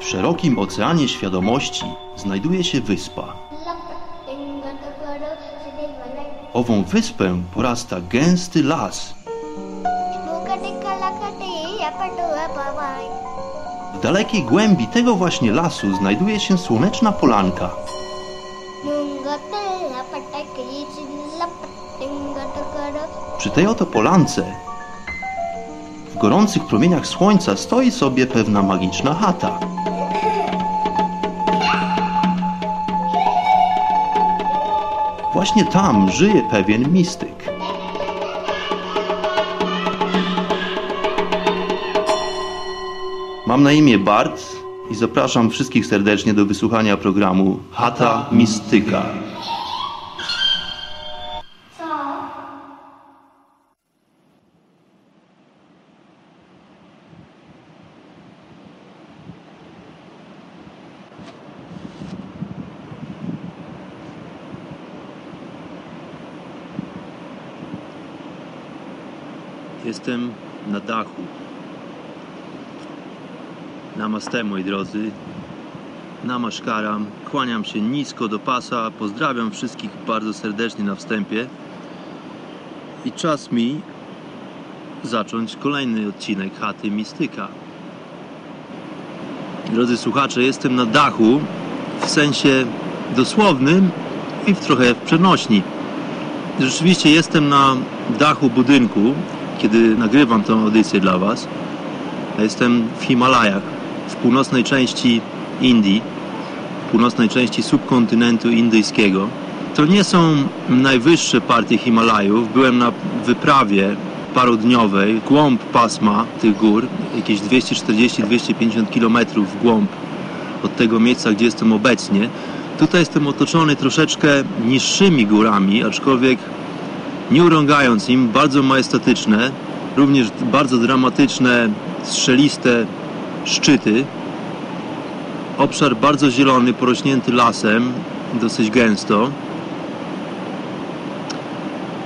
W szerokim oceanie świadomości znajduje się wyspa. Ową wyspę porasta gęsty las. W dalekiej głębi tego właśnie lasu znajduje się słoneczna polanka. Przy tej oto polance w gorących promieniach słońca stoi sobie pewna magiczna chata. Właśnie tam żyje pewien mistyk. Mam na imię Bart i zapraszam wszystkich serdecznie do wysłuchania programu Chata Mistyka. Jestem na dachu. Namaste, moi drodzy. Namaszkaram. Kłaniam się nisko do pasa. Pozdrawiam wszystkich bardzo serdecznie na wstępie. I czas mi zacząć kolejny odcinek Chaty Mistyka. Drodzy słuchacze, jestem na dachu w sensie dosłownym i w trochę w przenośni. Rzeczywiście jestem na dachu budynku, kiedy nagrywam tę audycję dla Was. Jestem w Himalajach, w północnej części Indii, północnej części subkontynentu indyjskiego. To nie są najwyższe partie Himalajów. Byłem na wyprawie parodniowej, głąb pasma tych gór, jakieś 240-250 km w głąb od tego miejsca, gdzie jestem obecnie. Tutaj jestem otoczony troszeczkę niższymi górami, aczkolwiek nie urągając im, bardzo majestatyczne, również bardzo dramatyczne, strzeliste szczyty. Obszar bardzo zielony, porośnięty lasem, dosyć gęsto.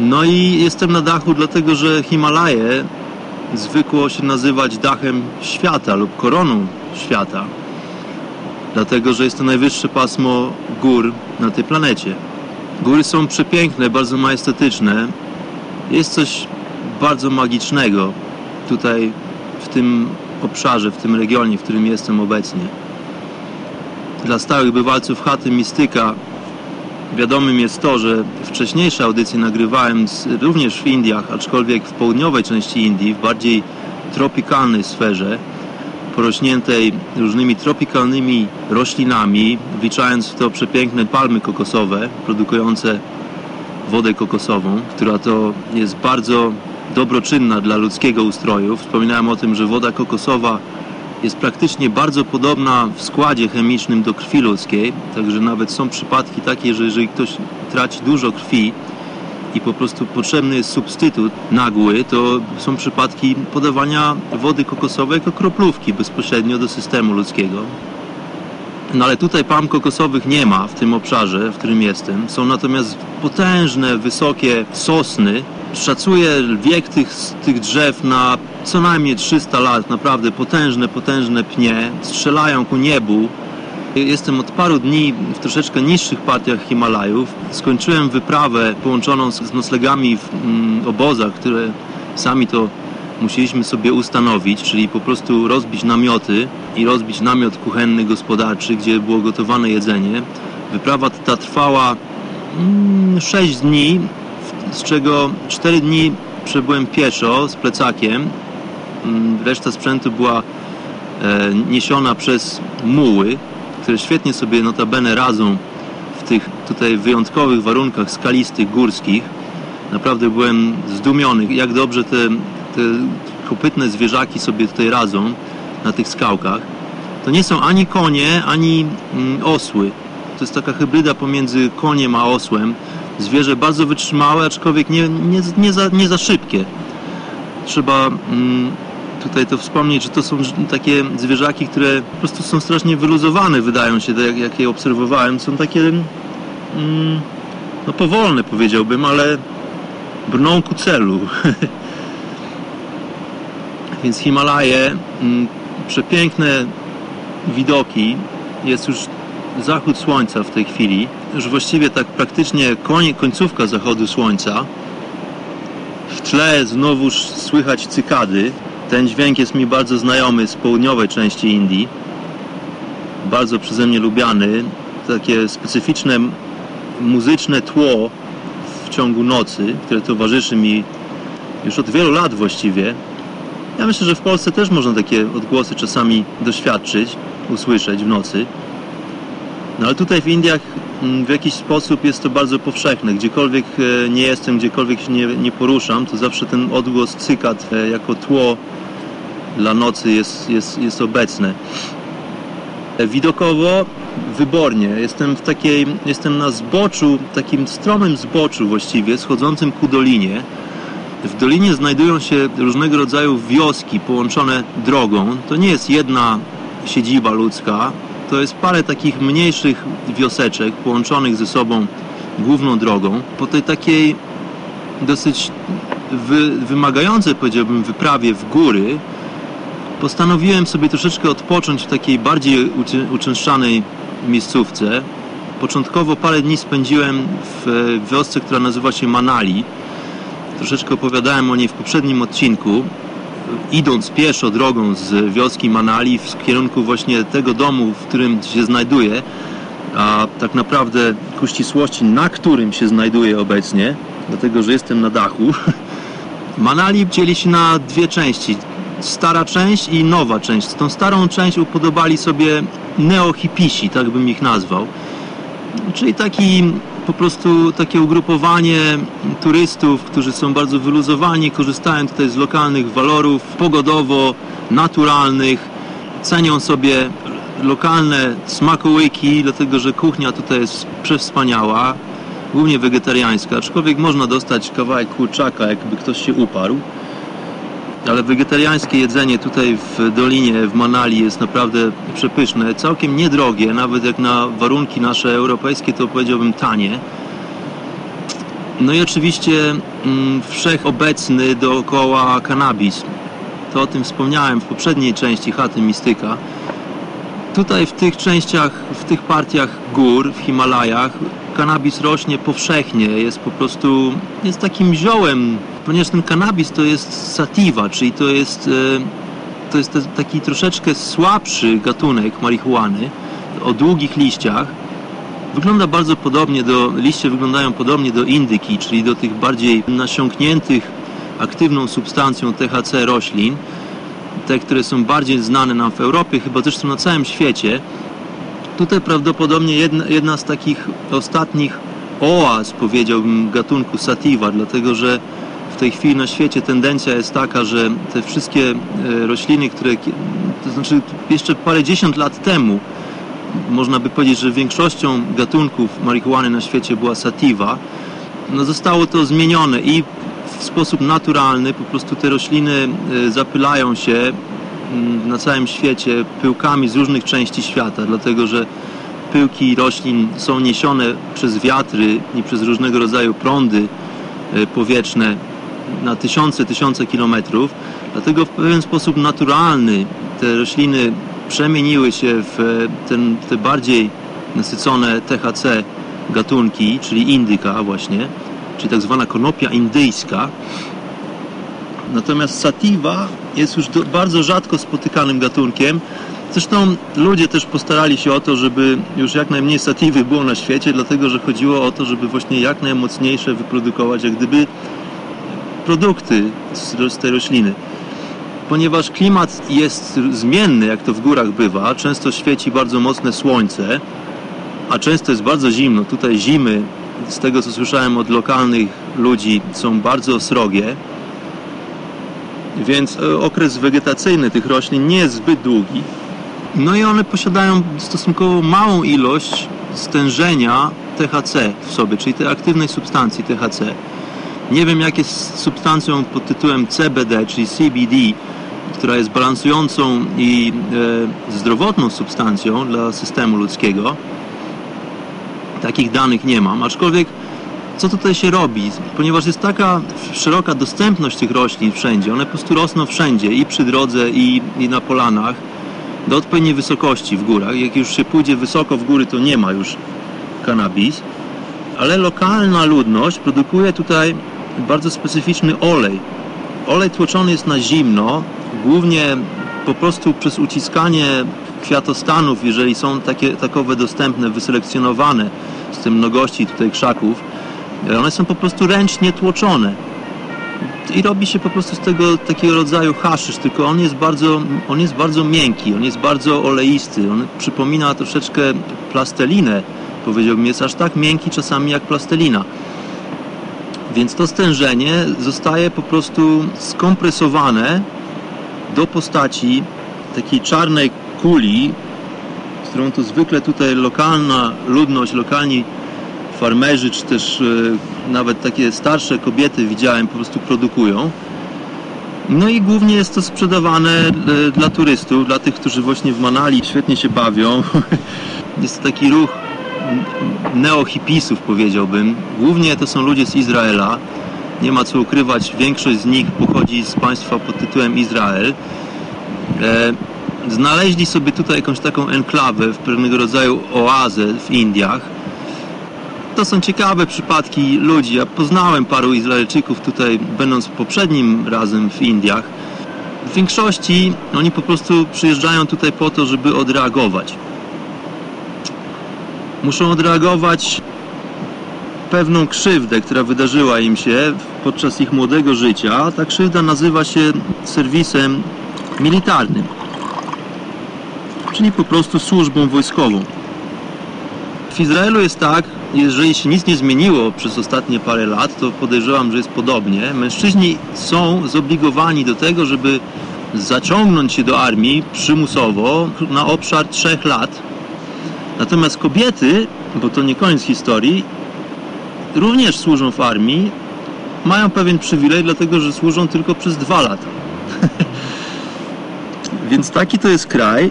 No i jestem na dachu dlatego, że Himalaje zwykło się nazywać dachem świata lub koroną świata. Dlatego, że jest to najwyższe pasmo gór na tej planecie. Góry są przepiękne, bardzo majestatyczne. Jest coś bardzo magicznego tutaj w tym obszarze, w tym regionie, w którym jestem obecnie. Dla stałych bywalców chaty Mistyka wiadomym jest to, że wcześniejsze audycje nagrywałem również w Indiach, aczkolwiek w południowej części Indii, w bardziej tropikalnej sferze, porośniętej różnymi tropikalnymi roślinami, wliczając w to przepiękne palmy kokosowe produkujące wodę kokosową, która to jest bardzo dobroczynna dla ludzkiego ustroju. Wspominałem o tym, że woda kokosowa jest praktycznie bardzo podobna w składzie chemicznym do krwi ludzkiej, także nawet są przypadki takie, że jeżeli ktoś traci dużo krwi i po prostu potrzebny jest substytut nagły, to są przypadki podawania wody kokosowej jako kroplówki bezpośrednio do systemu ludzkiego. No ale tutaj palm kokosowych nie ma w tym obszarze, w którym jestem. Są natomiast potężne, wysokie sosny. Szacuję wiek tych, tych drzew na co najmniej 300 lat. Naprawdę potężne, potężne pnie. Strzelają ku niebu. Jestem od paru dni w troszeczkę niższych partiach Himalajów. Skończyłem wyprawę połączoną z, noclegami w mm, obozach, które sami to musieliśmy sobie ustanowić, czyli po prostu rozbić namioty i rozbić namiot kuchenny gospodarczy, gdzie było gotowane jedzenie. Wyprawa ta trwała 6 mm, dni, z czego 4 dni przebyłem pieszo z plecakiem. Mm, reszta sprzętu była e, niesiona przez muły, które świetnie sobie notabene radzą w tych tutaj wyjątkowych warunkach skalistych, górskich. Naprawdę byłem zdumiony, jak dobrze te te kopytne zwierzaki sobie tutaj radzą na tych skałkach, to nie są ani konie, ani mm, osły. To jest taka hybryda pomiędzy koniem a osłem. Zwierzę bardzo wytrzymałe, aczkolwiek nie, nie, nie, za, nie za szybkie. Trzeba mm, tutaj to wspomnieć, że to są takie zwierzaki, które po prostu są strasznie wyluzowane, wydają się, jak, jak je obserwowałem. Są takie mm, no powolne powiedziałbym, ale brną ku celu. Więc Himalaje, mm, przepiękne widoki. Jest już zachód słońca w tej chwili. Już właściwie tak praktycznie koń, końcówka zachodu słońca. W tle znowuż słychać cykady. Ten dźwięk jest mi bardzo znajomy z południowej części Indii. Bardzo przeze mnie lubiany. Takie specyficzne muzyczne tło w ciągu nocy, które towarzyszy mi już od wielu lat właściwie. Ja myślę, że w Polsce też można takie odgłosy czasami doświadczyć, usłyszeć w nocy. No ale tutaj w Indiach w jakiś sposób jest to bardzo powszechne. Gdziekolwiek e, nie jestem, gdziekolwiek się nie, nie poruszam, to zawsze ten odgłos cykad e, jako tło dla nocy jest, jest, jest obecne. E, widokowo wybornie. Jestem w takiej, jestem na zboczu, takim stromym zboczu właściwie, schodzącym ku dolinie. W dolinie znajdują się różnego rodzaju wioski połączone drogą. To nie jest jedna siedziba ludzka, to jest parę takich mniejszych wioseczek połączonych ze sobą główną drogą. Po tej takiej dosyć wy, wymagającej, powiedziałbym, wyprawie w góry, postanowiłem sobie troszeczkę odpocząć w takiej bardziej uczęszczanej miejscówce. Początkowo parę dni spędziłem w wiosce, która nazywa się Manali. Troszeczkę opowiadałem o niej w poprzednim odcinku. Idąc pieszo drogą z wioski Manali w kierunku właśnie tego domu, w którym się znajduję, a tak naprawdę ku ścisłości, na którym się znajduję obecnie, dlatego że jestem na dachu. Manali dzieli się na dwie części stara część i nowa część. Tą starą część upodobali sobie neohipisi, tak bym ich nazwał. Czyli taki po prostu takie ugrupowanie turystów, którzy są bardzo wyluzowani, korzystają tutaj z lokalnych walorów pogodowo, naturalnych, cenią sobie lokalne smakołyki, dlatego że kuchnia tutaj jest przewspaniała, głównie wegetariańska, aczkolwiek można dostać kawałek kurczaka, jakby ktoś się uparł ale wegetariańskie jedzenie tutaj w Dolinie, w Manali jest naprawdę przepyszne, całkiem niedrogie, nawet jak na warunki nasze europejskie to powiedziałbym tanie. No i oczywiście mm, wszechobecny dookoła kanabis. To o tym wspomniałem w poprzedniej części chaty Mistyka. Tutaj w tych częściach, w tych partiach gór, w Himalajach, kanabis rośnie powszechnie, jest po prostu, jest takim ziołem ponieważ ten kanabis to jest sativa, czyli to jest, e, to jest taki troszeczkę słabszy gatunek marihuany o długich liściach. Wygląda bardzo podobnie do, liście wyglądają podobnie do indyki, czyli do tych bardziej nasiąkniętych aktywną substancją THC roślin, te, które są bardziej znane nam w Europie, chyba zresztą na całym świecie. Tutaj prawdopodobnie jedna, jedna z takich ostatnich oaz, powiedziałbym, gatunku sativa, dlatego że w tej chwili na świecie tendencja jest taka, że te wszystkie e, rośliny, które, to znaczy jeszcze parę dziesiąt lat temu, można by powiedzieć, że większością gatunków marihuany na świecie była sativa, no zostało to zmienione i w sposób naturalny po prostu te rośliny e, zapylają się mm, na całym świecie pyłkami z różnych części świata, dlatego że pyłki roślin są niesione przez wiatry i przez różnego rodzaju prądy e, powietrzne na tysiące, tysiące kilometrów. Dlatego w pewien sposób naturalny te rośliny przemieniły się w ten, te bardziej nasycone THC gatunki, czyli indyka właśnie, czyli tak zwana konopia indyjska. Natomiast sativa jest już do, bardzo rzadko spotykanym gatunkiem. Zresztą ludzie też postarali się o to, żeby już jak najmniej satiwy było na świecie, dlatego że chodziło o to, żeby właśnie jak najmocniejsze wyprodukować jak gdyby produkty z, tej rośliny. Ponieważ klimat jest zmienny, jak to w górach bywa, często świeci bardzo mocne słońce, a często jest bardzo zimno. Tutaj zimy, z tego co słyszałem od lokalnych ludzi, są bardzo srogie, więc e, okres wegetacyjny tych roślin nie jest zbyt długi. No i one posiadają stosunkowo małą ilość stężenia THC w sobie, czyli tej aktywnej substancji THC. Nie wiem, jak jest substancją pod tytułem CBD, czyli CBD, która jest balansującą i e, zdrowotną substancją dla systemu ludzkiego. Takich danych nie mam, aczkolwiek co tutaj się robi? Ponieważ jest taka szeroka dostępność tych roślin wszędzie, one po prostu rosną wszędzie, i przy drodze, i, i na polanach. do odpowiedniej wysokości w górach. Jak już się pójdzie wysoko w góry, to nie ma już kanabis. Ale lokalna ludność produkuje tutaj bardzo specyficzny olej. Olej tłoczony jest na zimno, głównie po prostu przez uciskanie kwiatostanów, jeżeli są takie, takowe dostępne, wyselekcjonowane z tym mnogości tutaj krzaków, one są po prostu ręcznie tłoczone. I robi się po prostu z tego takiego rodzaju haszysz, tylko on jest bardzo, on jest bardzo miękki, on jest bardzo oleisty, on przypomina troszeczkę plastelinę, powiedziałbym, jest aż tak miękki czasami jak plastelina. Więc to stężenie zostaje po prostu skompresowane do postaci takiej czarnej kuli, którą to zwykle tutaj lokalna ludność, lokalni farmerzy, czy też e, nawet takie starsze kobiety widziałem, po prostu produkują. No i głównie jest to sprzedawane e, dla turystów, dla tych, którzy właśnie w Manali świetnie się bawią. Jest to taki ruch neohipisów powiedziałbym. Głównie to są ludzie z Izraela. Nie ma co ukrywać, większość z nich pochodzi z państwa pod tytułem Izrael. E, znaleźli sobie tutaj jakąś taką enklawę, w pewnego rodzaju oazę w Indiach. To są ciekawe przypadki ludzi. Ja poznałem paru Izraelczyków tutaj, będąc poprzednim razem w Indiach. W większości oni po prostu przyjeżdżają tutaj po to, żeby odreagować. Muszą odreagować pewną krzywdę, która wydarzyła im się podczas ich młodego życia. Ta krzywda nazywa się serwisem militarnym, czyli po prostu służbą wojskową. W Izraelu jest tak, jeżeli się nic nie zmieniło przez ostatnie parę lat, to podejrzewam, że jest podobnie. Mężczyźni są zobligowani do tego, żeby zaciągnąć się do armii przymusowo na obszar trzech lat. Natomiast kobiety, bo to nie koniec historii, również służą w armii, mają pewien przywilej, dlatego że służą tylko przez dwa lata. Więc taki to jest kraj,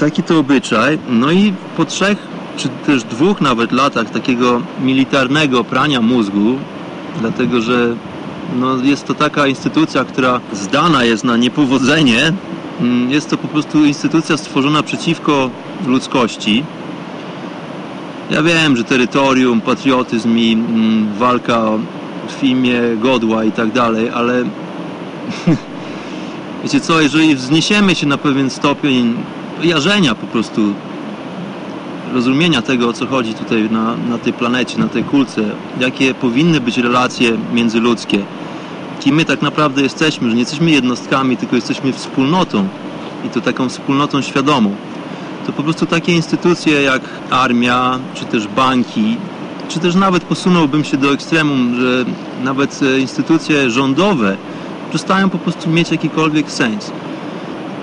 taki to obyczaj. No i po trzech, czy też dwóch nawet latach takiego militarnego prania mózgu, dlatego że no, jest to taka instytucja, która zdana jest na niepowodzenie. Mm, jest to po prostu instytucja stworzona przeciwko ludzkości. Ja wiem, że terytorium, patriotyzm i mm, walka w imię godła i tak dalej, ale wiecie co, jeżeli wzniesiemy się na pewien stopień jarzenia po prostu rozumienia tego, o co chodzi tutaj na, na tej planecie, na tej kulce, jakie powinny być relacje międzyludzkie, kim my tak naprawdę jesteśmy, że nie jesteśmy jednostkami, tylko jesteśmy wspólnotą i to taką wspólnotą świadomą to po prostu takie instytucje jak armia, czy też banki, czy też nawet posunąłbym się do ekstremum, że nawet e, instytucje rządowe przestają po prostu mieć jakikolwiek sens.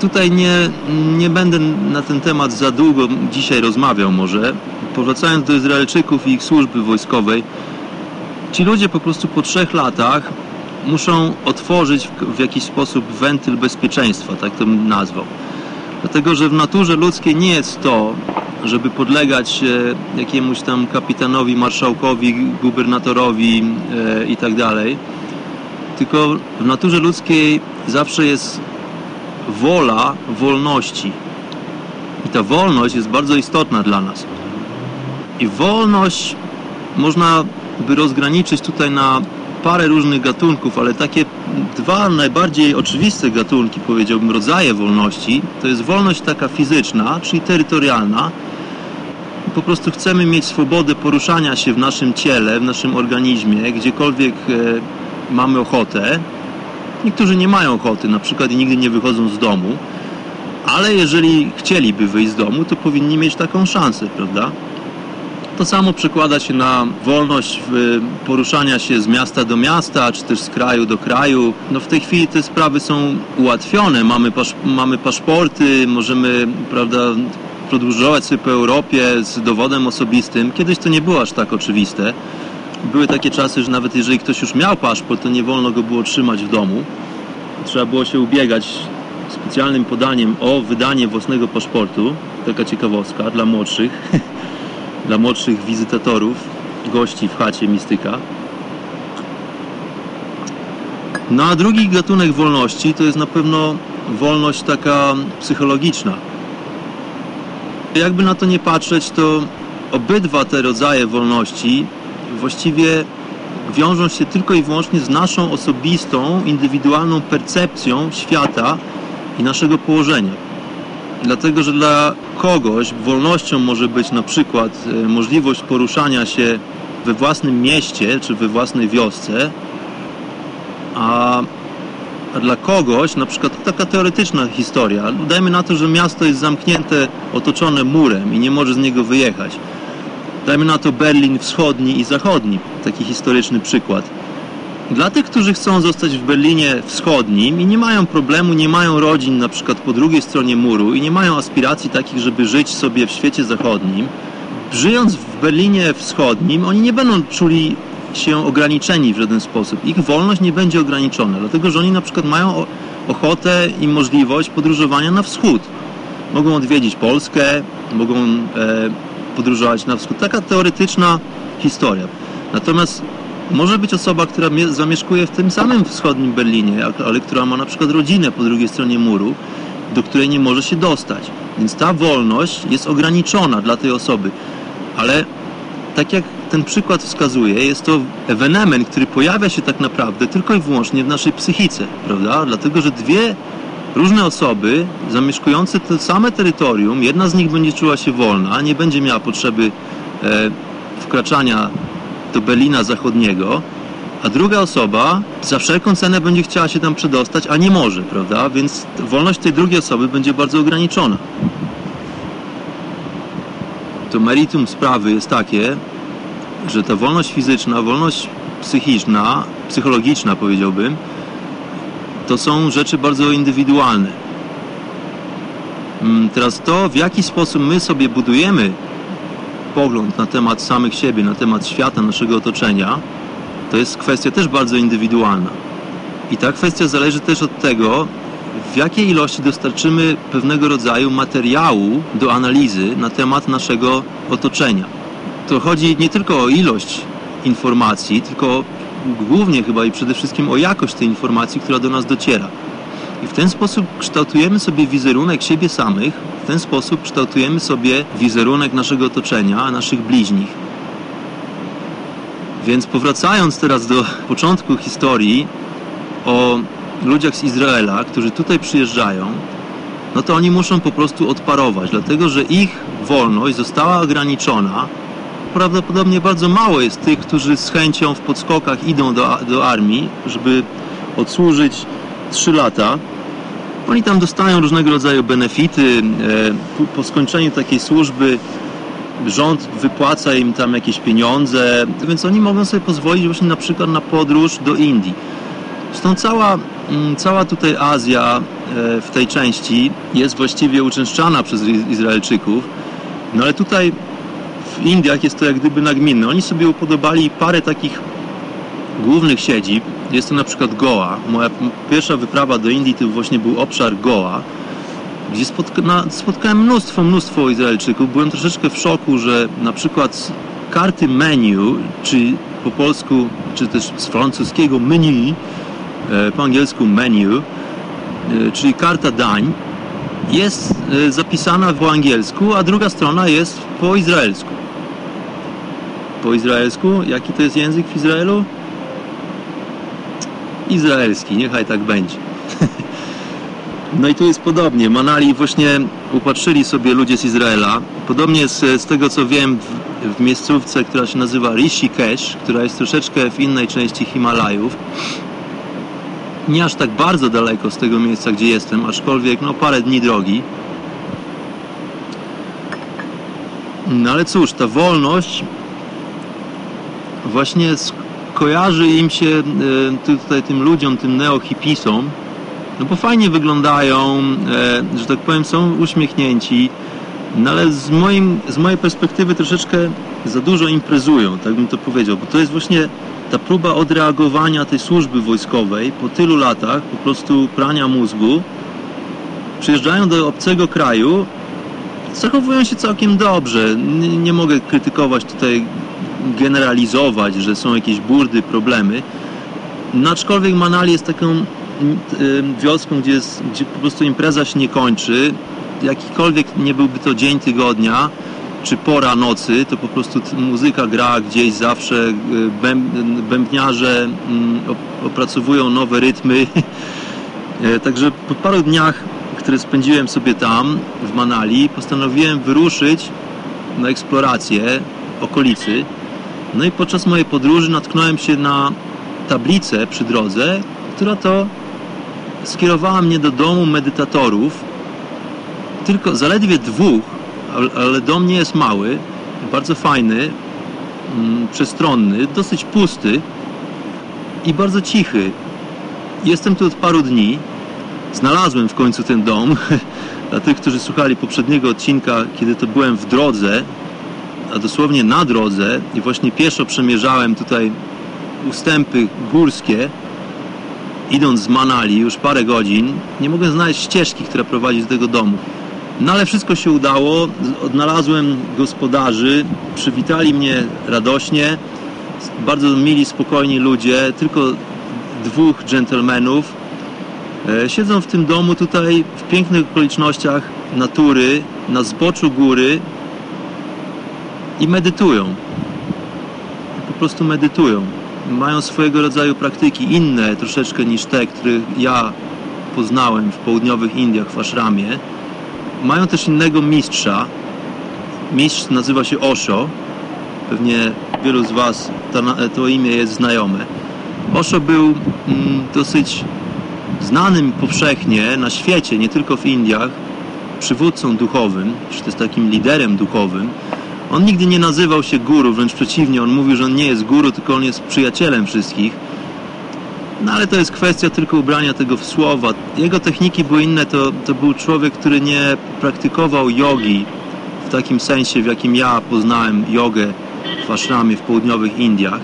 Tutaj nie, nie będę na ten temat za długo dzisiaj rozmawiał może. Powracając do Izraelczyków i ich służby wojskowej, ci ludzie po prostu po trzech latach muszą otworzyć w, jakiś sposób wentyl bezpieczeństwa, tak to bym nazwał. Dlatego, że w naturze ludzkiej nie jest to, żeby podlegać jakiemuś tam kapitanowi, marszałkowi, gubernatorowi e, i tak dalej. Tylko w naturze ludzkiej zawsze jest wola wolności. I ta wolność jest bardzo istotna dla nas. I wolność można by rozgraniczyć tutaj na parę różnych gatunków, ale takie dwa najbardziej oczywiste gatunki, powiedziałbym, rodzaje wolności, to jest wolność taka fizyczna, czyli terytorialna. Po prostu chcemy mieć swobodę poruszania się w naszym ciele, w naszym organizmie, gdziekolwiek e, mamy ochotę. Niektórzy nie mają ochoty, na przykład i nigdy nie wychodzą z domu, ale jeżeli chcieliby wyjść z domu, to powinni mieć taką szansę, prawda? To samo przekłada się na wolność poruszania się z miasta do miasta, czy też z kraju do kraju. No w tej chwili te sprawy są ułatwione. Mamy, pasz mamy paszporty, możemy prawda, podróżować sobie po Europie z dowodem osobistym. Kiedyś to nie było aż tak oczywiste. Były takie czasy, że nawet jeżeli ktoś już miał paszport, to nie wolno go było trzymać w domu. Trzeba było się ubiegać specjalnym podaniem o wydanie własnego paszportu. Taka ciekawostka dla młodszych. dla młodszych wizytatorów, gości w chacie Mistyka. No a drugi gatunek wolności to jest na pewno wolność taka psychologiczna. Jakby na to nie patrzeć, to obydwa te rodzaje wolności właściwie wiążą się tylko i wyłącznie z naszą osobistą, indywidualną percepcją świata i naszego położenia. Dlatego, że dla kogoś wolnością może być na przykład e, możliwość poruszania się we własnym mieście czy we własnej wiosce, a, a dla kogoś, na przykład taka teoretyczna historia, dajmy na to, że miasto jest zamknięte, otoczone murem i nie może z niego wyjechać. Dajmy na to Berlin wschodni i zachodni, taki historyczny przykład. Dla tych, którzy chcą zostać w Berlinie wschodnim i nie mają problemu, nie mają rodzin na przykład po drugiej stronie muru i nie mają aspiracji takich, żeby żyć sobie w świecie zachodnim, żyjąc w Berlinie wschodnim, oni nie będą czuli się ograniczeni w żaden sposób. Ich wolność nie będzie ograniczona, dlatego że oni na przykład mają ochotę i możliwość podróżowania na wschód. Mogą odwiedzić Polskę, mogą e, podróżować na wschód. Taka teoretyczna historia. Natomiast może być osoba, która zamieszkuje w tym samym wschodnim Berlinie, ale która ma na przykład rodzinę po drugiej stronie muru, do której nie może się dostać. Więc ta wolność jest ograniczona dla tej osoby. Ale tak jak ten przykład wskazuje, jest to ewenement, który pojawia się tak naprawdę tylko i wyłącznie w naszej psychice, prawda? Dlatego, że dwie różne osoby zamieszkujące to same terytorium, jedna z nich będzie czuła się wolna, nie będzie miała potrzeby e, wkraczania do Berlina Zachodniego, a druga osoba za wszelką cenę będzie chciała się tam przedostać, a nie może, prawda? Więc wolność tej drugiej osoby będzie bardzo ograniczona. To meritum sprawy jest takie, że ta wolność fizyczna, wolność psychiczna, psychologiczna powiedziałbym, to są rzeczy bardzo indywidualne. Mm, teraz to, w jaki sposób my sobie budujemy pogląd na temat samych siebie, na temat świata, naszego otoczenia, to jest kwestia też bardzo indywidualna. I ta kwestia zależy też od tego, w jakiej ilości dostarczymy pewnego rodzaju materiału do analizy na temat naszego otoczenia. To chodzi nie tylko o ilość informacji, tylko głównie chyba i przede wszystkim o jakość tej informacji, która do nas dociera. I w ten sposób kształtujemy sobie wizerunek siebie samych, w ten sposób kształtujemy sobie wizerunek naszego otoczenia, naszych bliźnich. Więc powracając teraz do początku historii o ludziach z Izraela, którzy tutaj przyjeżdżają, no to oni muszą po prostu odparować, dlatego że ich wolność została ograniczona. Prawdopodobnie bardzo mało jest tych, którzy z chęcią w podskokach idą do, do armii, żeby odsłużyć 3 lata. Oni tam dostają różnego rodzaju benefity. E, po skończeniu takiej służby rząd wypłaca im tam jakieś pieniądze, więc oni mogą sobie pozwolić właśnie na przykład na podróż do Indii. Zresztą cała, mm, cała tutaj Azja e, w tej części jest właściwie uczęszczana przez Izraelczyków, no ale tutaj w Indiach jest to jak gdyby nagminne. Oni sobie upodobali parę takich głównych siedzib. Jest to na przykład Goa. Moja pierwsza wyprawa do Indii to właśnie był obszar Goa, gdzie spotka na, spotkałem mnóstwo, mnóstwo Izraelczyków. Byłem troszeczkę w szoku, że na przykład karty menu, czy po polsku, czy też z francuskiego menu, e, po angielsku menu, e, czyli karta dań, jest e, zapisana po angielsku, a druga strona jest po izraelsku. Po izraelsku? Jaki to jest język w Izraelu? Izraelski, niechaj tak będzie. No i tu jest podobnie. Manali właśnie upatrzyli sobie ludzie z Izraela. Podobnie z, z tego co wiem w, w miejscówce, która się nazywa Rishikesh, która jest troszeczkę w innej części Himalajów. Nie aż tak bardzo daleko z tego miejsca, gdzie jestem, aczkolwiek no parę dni drogi. No ale cóż, ta wolność właśnie kojarzy im się e, tutaj tym ludziom, tym neohipisom, no bo fajnie wyglądają, e, że tak powiem, są uśmiechnięci, no ale z, moim, z mojej perspektywy troszeczkę za dużo imprezują, tak bym to powiedział, bo to jest właśnie ta próba odreagowania tej służby wojskowej po tylu latach, po prostu prania mózgu. Przyjeżdżają do obcego kraju, zachowują się całkiem dobrze. Nie, nie mogę krytykować tutaj, generalizować, że są jakieś burdy, problemy. No, aczkolwiek Manali jest taką wioską, gdzie, jest, gdzie po prostu impreza się nie kończy. jakikolwiek nie byłby to dzień tygodnia, czy pora nocy, to po prostu muzyka gra gdzieś zawsze, e, bębniarze mm, opracowują nowe rytmy. E, także po paru dniach, które spędziłem sobie tam, w Manali, postanowiłem wyruszyć na eksplorację okolicy. No i podczas mojej podróży natknąłem się na tablicę przy drodze, która to skierowała mnie do domu medytatorów. Tylko zaledwie dwóch, ale dom nie jest mały, bardzo fajny, mm, przestronny, dosyć pusty i bardzo cichy. Jestem tu od paru dni. Znalazłem w końcu ten dom. Dla tych, którzy słuchali poprzedniego odcinka, kiedy to byłem w drodze, a dosłownie na drodze i właśnie pieszo przemierzałem tutaj ustępy górskie, idąc z Manali już parę godzin, nie mogłem znaleźć ścieżki, która prowadzi do tego domu. No ale wszystko się udało, odnalazłem gospodarzy, przywitali mnie radośnie, bardzo mili, spokojni ludzie, tylko dwóch dżentelmenów. E, siedzą w tym domu tutaj w pięknych okolicznościach natury, na zboczu góry i medytują. Po prostu medytują. Mają swojego rodzaju praktyki, inne troszeczkę niż te, które ja poznałem w południowych Indiach, w Ashramie. Mają też innego mistrza. Mistrz nazywa się Osho. Pewnie wielu z Was to, to imię jest znajome. Osho był mm, dosyć znanym powszechnie na świecie, nie tylko w Indiach, przywódcą duchowym, czy też takim liderem duchowym. On nigdy nie nazywał się guru, wręcz przeciwnie, on mówił, że on nie jest guru, tylko on jest przyjacielem wszystkich. No ale to jest kwestia tylko ubrania tego w słowa. Jego techniki były inne, to, to był człowiek, który nie praktykował jogi w takim sensie, w jakim ja poznałem jogę w ashramie w południowych Indiach.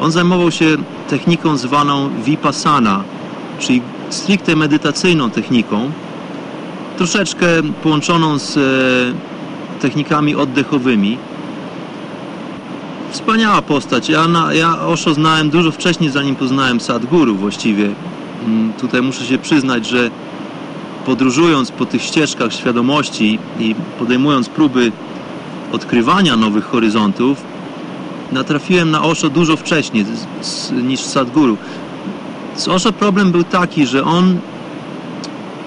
On zajmował się techniką zwaną vipassana, czyli stricte medytacyjną techniką, troszeczkę połączoną z e, technikami oddechowymi. Wspaniała postać. Ja, na, ja Osho znałem dużo wcześniej, zanim poznałem Sadguru właściwie. Mm, tutaj muszę się przyznać, że podróżując po tych ścieżkach świadomości i podejmując próby odkrywania nowych horyzontów, natrafiłem na Osho dużo wcześniej niż Sadguru. Z Osho problem był taki, że on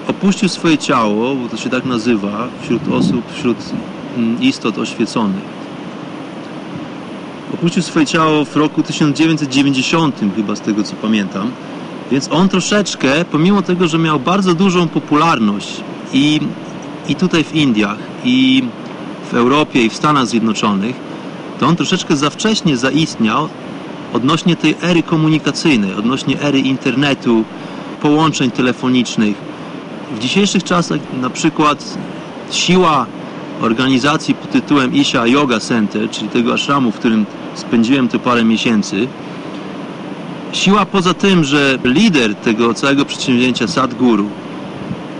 opuścił swoje ciało, bo to się tak nazywa, wśród osób, wśród istot oświeconych. Opuścił swoje ciało w roku 1990, chyba z tego co pamiętam. Więc on troszeczkę, pomimo tego, że miał bardzo dużą popularność i, i tutaj w Indiach, i w Europie, i w Stanach Zjednoczonych, to on troszeczkę za wcześnie zaistniał odnośnie tej ery komunikacyjnej, odnośnie ery internetu, połączeń telefonicznych. W dzisiejszych czasach na przykład siła organizacji pod tytułem Isha Yoga Center, czyli tego ashramu, w którym spędziłem tu parę miesięcy, siła poza tym, że lider tego całego przedsięwzięcia Sadguru,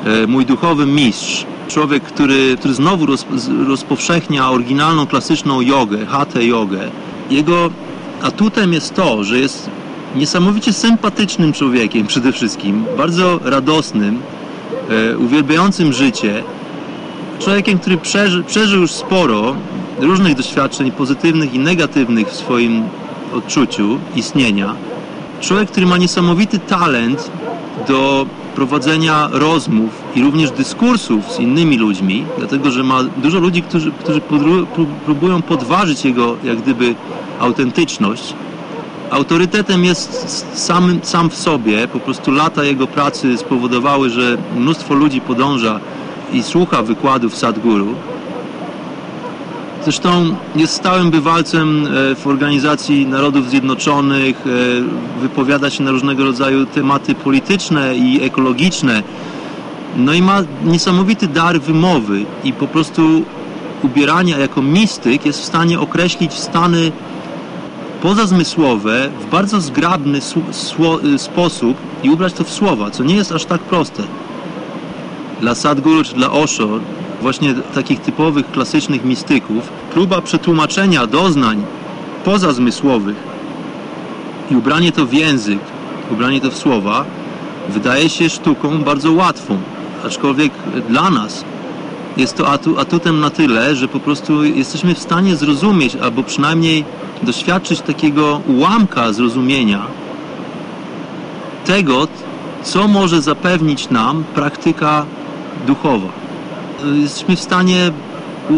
e, mój duchowy mistrz, człowiek, który, który znowu roz, rozpowszechnia oryginalną, klasyczną jogę, hatha jogę, jego atutem jest to, że jest niesamowicie sympatycznym człowiekiem przede wszystkim, bardzo radosnym, e, uwielbiającym życie, człowiekiem, który przeży, przeżył już sporo różnych doświadczeń pozytywnych i negatywnych w swoim odczuciu istnienia. Człowiek, który ma niesamowity talent do prowadzenia rozmów i również dyskursów z innymi ludźmi, dlatego że ma dużo ludzi, którzy, którzy próbują podważyć jego jak gdyby autentyczność. Autorytetem jest sam, sam w sobie, po prostu lata jego pracy spowodowały, że mnóstwo ludzi podąża i słucha wykładów Sadguru. Zresztą jest stałym bywalcem e, w Organizacji Narodów Zjednoczonych, e, wypowiada się na różnego rodzaju tematy polityczne i ekologiczne. No i ma niesamowity dar wymowy i po prostu ubierania jako mistyk jest w stanie określić stany pozazmysłowe w bardzo zgrabny y, sposób i ubrać to w słowa, co nie jest aż tak proste. Dla Sadhguru czy dla Osho, właśnie takich typowych, klasycznych mistyków, próba przetłumaczenia doznań pozazmysłowych i ubranie to w język, ubranie to w słowa, wydaje się sztuką bardzo łatwą. Aczkolwiek dla nas, jest to atu, atutem na tyle, że po prostu jesteśmy w stanie zrozumieć, albo przynajmniej doświadczyć takiego ułamka zrozumienia tego, co może zapewnić nam praktyka duchowa. Jesteśmy w stanie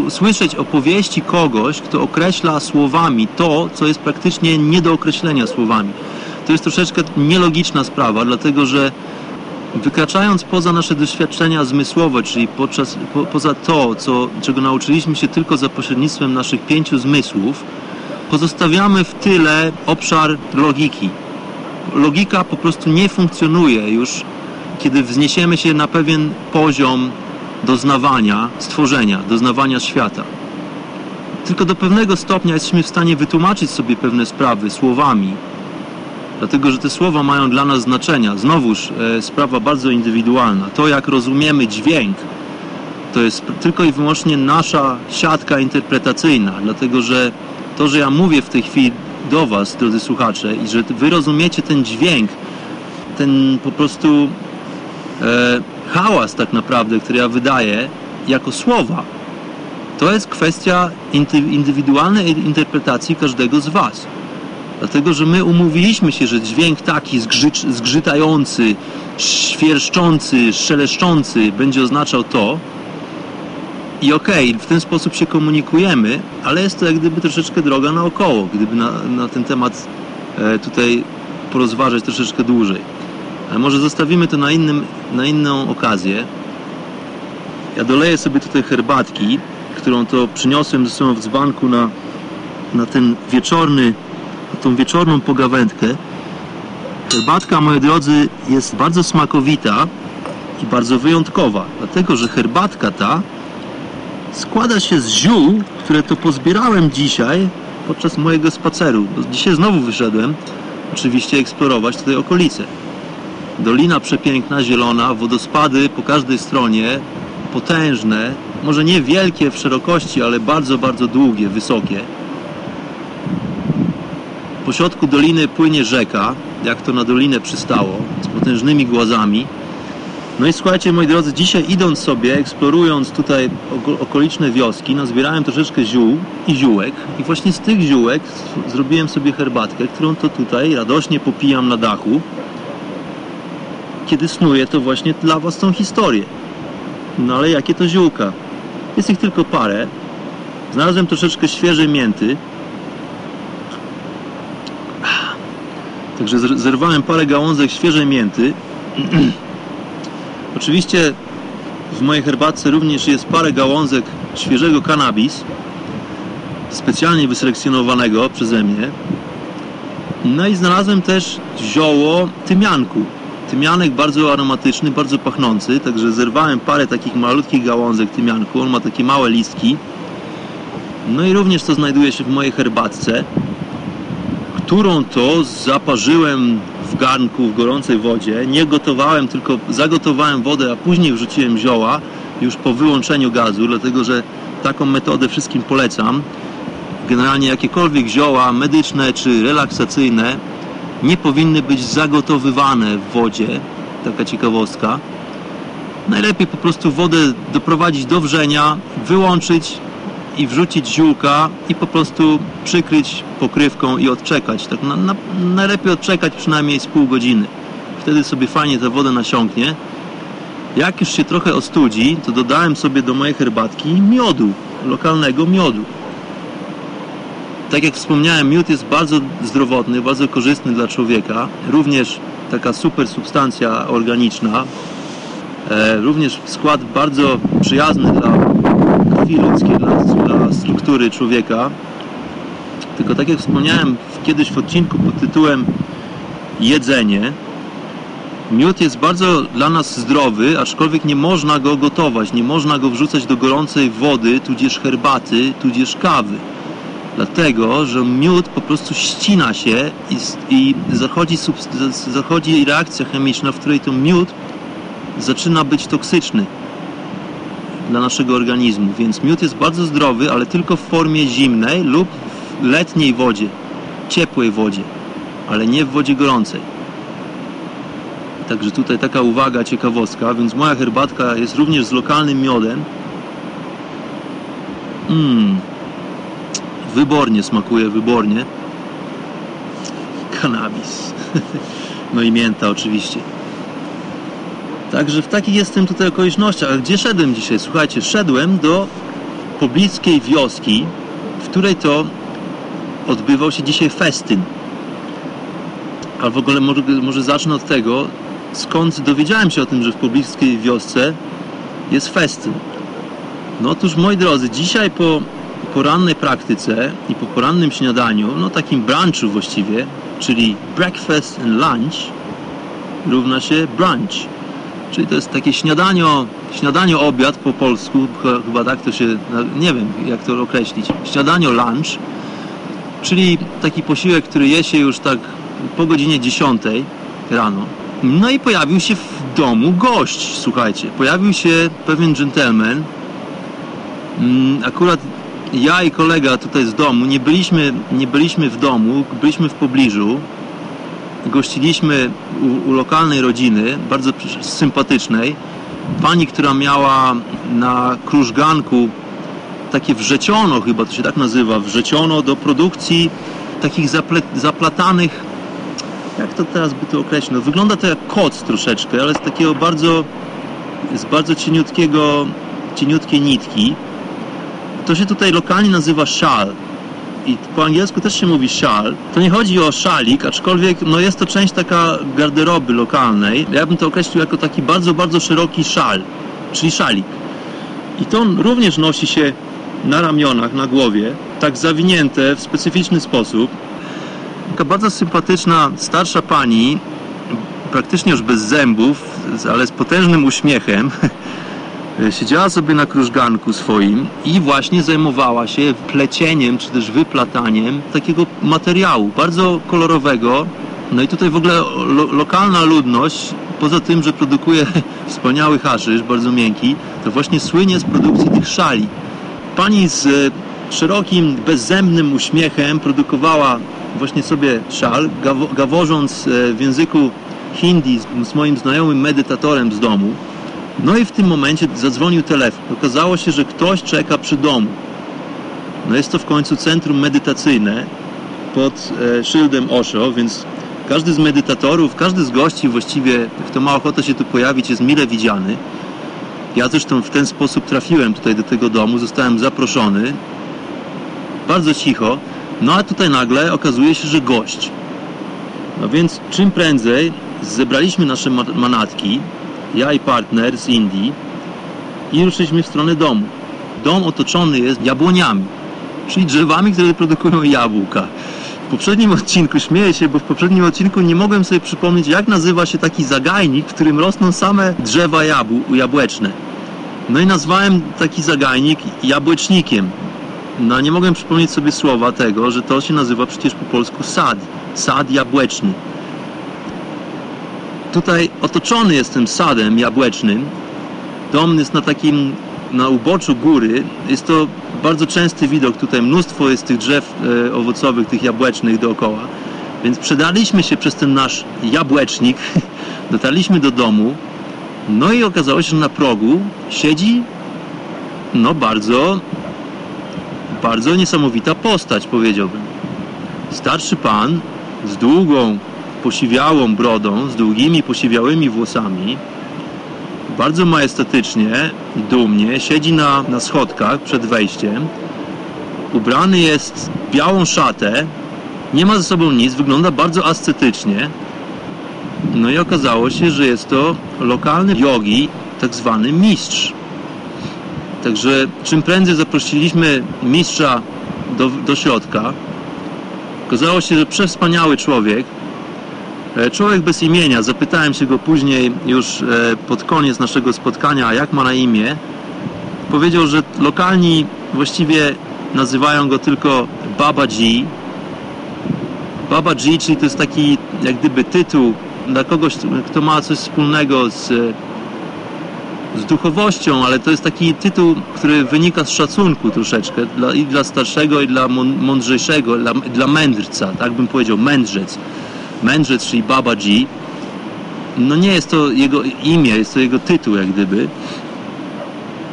słyszeć opowieści kogoś, kto określa słowami to, co jest praktycznie nie do określenia słowami. To jest troszeczkę nielogiczna sprawa, dlatego że wykraczając poza nasze doświadczenia zmysłowe, czyli podczas, po, poza to, co, czego nauczyliśmy się tylko za pośrednictwem naszych pięciu zmysłów, pozostawiamy w tyle obszar logiki. Logika po prostu nie funkcjonuje już, kiedy wzniesiemy się na pewien poziom doznawania stworzenia, doznawania świata. Tylko do pewnego stopnia jesteśmy w stanie wytłumaczyć sobie pewne sprawy słowami, dlatego że te słowa mają dla nas znaczenia. Znowuż e, sprawa bardzo indywidualna. To, jak rozumiemy dźwięk, to jest tylko i wyłącznie nasza siatka interpretacyjna, dlatego że to, że ja mówię w tej chwili do Was, drodzy słuchacze, i że Wy rozumiecie ten dźwięk, ten po prostu hałas tak naprawdę, który ja wydaję jako słowa, to jest kwestia indywidualnej interpretacji każdego z Was. Dlatego, że my umówiliśmy się, że dźwięk taki zgrzyc, zgrzytający, świerszczący, szeleszczący będzie oznaczał to. I okej, okay, w ten sposób się komunikujemy, ale jest to jak gdyby troszeczkę droga naokoło, gdyby na, na ten temat e, tutaj porozważać troszeczkę dłużej. Ale może zostawimy to na, innym, na inną okazję. Ja doleję sobie tutaj herbatki, którą to przyniosłem ze sobą w dzbanku na, na ten wieczorny tą wieczorną pogawędkę. Herbatka, moi drodzy, jest bardzo smakowita i bardzo wyjątkowa, dlatego że herbatka ta składa się z ziół, które to pozbierałem dzisiaj podczas mojego spaceru. Dzisiaj znowu wyszedłem, oczywiście eksplorować tutaj okolice. Dolina przepiękna, zielona, wodospady po każdej stronie, potężne, może nie wielkie w szerokości, ale bardzo, bardzo długie, wysokie. Po środku doliny płynie rzeka, jak to na dolinę przystało, z potężnymi głazami. No i słuchajcie, moi drodzy, dzisiaj idąc sobie, eksplorując tutaj okoliczne wioski, nazbierałem troszeczkę ziół i ziółek i właśnie z tych ziółek zrobiłem sobie herbatkę, którą to tutaj radośnie popijam na dachu, kiedy snuję to właśnie dla Was tą historię. No ale jakie to ziółka? Jest ich tylko parę. Znalazłem troszeczkę świeżej mięty, Także zerwałem parę gałązek świeżej mięty. Oczywiście w mojej herbatce również jest parę gałązek świeżego kanabis, specjalnie wyselekcjonowanego przeze mnie. No i znalazłem też zioło tymianku. Tymianek bardzo aromatyczny, bardzo pachnący, także zerwałem parę takich malutkich gałązek tymianku. On ma takie małe listki. No i również to znajduje się w mojej herbatce którą to zaparzyłem w garnku w gorącej wodzie. Nie gotowałem, tylko zagotowałem wodę, a później wrzuciłem zioła już po wyłączeniu gazu, dlatego że taką metodę wszystkim polecam. Generalnie jakiekolwiek zioła medyczne czy relaksacyjne nie powinny być zagotowywane w wodzie. Taka ciekawostka. Najlepiej po prostu wodę doprowadzić do wrzenia, wyłączyć, i wrzucić ziółka i po prostu przykryć pokrywką i odczekać. Tak na, na, najlepiej odczekać przynajmniej z pół godziny. Wtedy sobie fajnie ta woda nasiąknie. Jak już się trochę ostudzi, to dodałem sobie do mojej herbatki miodu, lokalnego miodu. Tak jak wspomniałem, miód jest bardzo zdrowotny, bardzo korzystny dla człowieka. Również taka super substancja organiczna. E, również skład bardzo przyjazny dla krwi ludzkiej, dla, dla struktury człowieka. Tylko tak jak wspomniałem kiedyś w odcinku pod tytułem Jedzenie, miód jest bardzo dla nas zdrowy, aczkolwiek nie można go gotować, nie można go wrzucać do gorącej wody, tudzież herbaty, tudzież kawy. Dlatego, że miód po prostu ścina się i, i zachodzi, zachodzi reakcja chemiczna, w której to miód zaczyna być toksyczny dla naszego organizmu. Więc miód jest bardzo zdrowy, ale tylko w formie zimnej lub w letniej wodzie, ciepłej wodzie, ale nie w wodzie gorącej. Także tutaj taka uwaga, ciekawostka, więc moja herbatka jest również z lokalnym miodem. Mmm. Wybornie smakuje, wybornie. Kanabis. No i mięta oczywiście. Także w takich jestem tutaj okolicznościach. A gdzie szedłem dzisiaj? Słuchajcie, szedłem do pobliskiej wioski, w której to odbywał się dzisiaj festyn. A w ogóle może, może zacznę od tego, skąd dowiedziałem się o tym, że w pobliskiej wiosce jest festyn. No otóż, moi drodzy, dzisiaj po porannej praktyce i po porannym śniadaniu, no takim brunchu właściwie, czyli breakfast and lunch, równa się brunch. Czyli to jest takie śniadanio, śniadanio obiad po polsku, chyba tak to się, nie wiem jak to określić, śniadanio lunch, czyli taki posiłek, który je się już tak po godzinie 10 rano. No i pojawił się w domu gość, słuchajcie. Pojawił się pewien gentleman. Mm, akurat ja i kolega tutaj z domu nie byliśmy, nie byliśmy w domu, byliśmy w pobliżu. Gościliśmy u, u lokalnej rodziny, bardzo sympatycznej. Pani, która miała na krużganku takie wrzeciono, chyba to się tak nazywa, wrzeciono do produkcji takich zaplatanych jak to teraz by to określić? No, wygląda to jak koc troszeczkę, ale z takiego bardzo, z bardzo cieniutkiego, cieniutkiej nitki. To się tutaj lokalnie nazywa szal. I po angielsku też się mówi szal. To nie chodzi o szalik, aczkolwiek no jest to część taka garderoby lokalnej. Ja bym to określił jako taki bardzo, bardzo szeroki szal, czyli szalik. I to również nosi się na ramionach, na głowie, tak zawinięte w specyficzny sposób taka bardzo sympatyczna starsza pani, praktycznie już bez zębów, ale z potężnym uśmiechem, siedziała sobie na krużganku swoim i właśnie zajmowała się plecieniem czy też wyplataniem takiego materiału bardzo kolorowego. No i tutaj w ogóle lo lokalna ludność, poza tym, że produkuje wspaniały haszysz, bardzo miękki, to właśnie słynie z produkcji tych szali. Pani z szerokim, bezzębnym uśmiechem produkowała właśnie sobie szal, gaworząc e, w języku hindi z moim znajomym medytatorem z domu. No i w tym momencie zadzwonił telefon. Okazało się, że ktoś czeka przy domu. No jest to w końcu centrum medytacyjne pod e, szyldem Osho, więc każdy z medytatorów, każdy z gości właściwie, kto ma ochotę się tu pojawić, jest mile widziany. Ja zresztą w ten sposób trafiłem tutaj do tego domu, zostałem zaproszony. Bardzo cicho. No a tutaj nagle okazuje się, że gość. No więc czym prędzej zebraliśmy nasze manatki, ja i partner z Indii i ruszyliśmy w stronę domu. Dom otoczony jest jabłoniami, czyli drzewami, które produkują jabłka. W poprzednim odcinku, śmieję się, bo w poprzednim odcinku nie mogłem sobie przypomnieć, jak nazywa się taki zagajnik, w którym rosną same drzewa jabł, jabłeczne. No i nazwałem taki zagajnik jabłecznikiem, no nie mogłem przypomnieć sobie słowa tego, że to się nazywa przecież po polsku sad. Sad jabłeczny. Tutaj otoczony jestem sadem jabłecznym. Dom jest na takim, na uboczu góry. Jest to bardzo częsty widok. Tutaj mnóstwo jest tych drzew e, owocowych, tych jabłecznych dookoła. Więc przedaliśmy się przez ten nasz jabłecznik. Dotarliśmy do domu. No i okazało się, że na progu siedzi no bardzo bardzo niesamowita postać, powiedziałbym. Starszy pan z długą, posiwiałą brodą, z długimi, posiwiałymi włosami, bardzo majestatycznie, dumnie siedzi na, na schodkach przed wejściem. Ubrany jest w białą szatę, nie ma ze sobą nic, wygląda bardzo ascetycznie. No i okazało się, że jest to lokalny jogi, tak zwany mistrz. Także czym prędzej zaprosiliśmy mistrza do, do środka. Okazało się, że przewspaniały człowiek, człowiek bez imienia. Zapytałem się go później już e, pod koniec naszego spotkania, jak ma na imię. Powiedział, że lokalni właściwie nazywają go tylko Baba G. Baba G, czyli to jest taki jak gdyby tytuł dla kogoś, kto ma coś wspólnego z z duchowością, ale to jest taki tytuł, który wynika z szacunku troszeczkę dla, i dla starszego, i dla mądrzejszego, dla, dla mędrca, tak bym powiedział, mędrzec. Mędrzec, czyli Baba G. No nie jest to jego imię, jest to jego tytuł jak gdyby.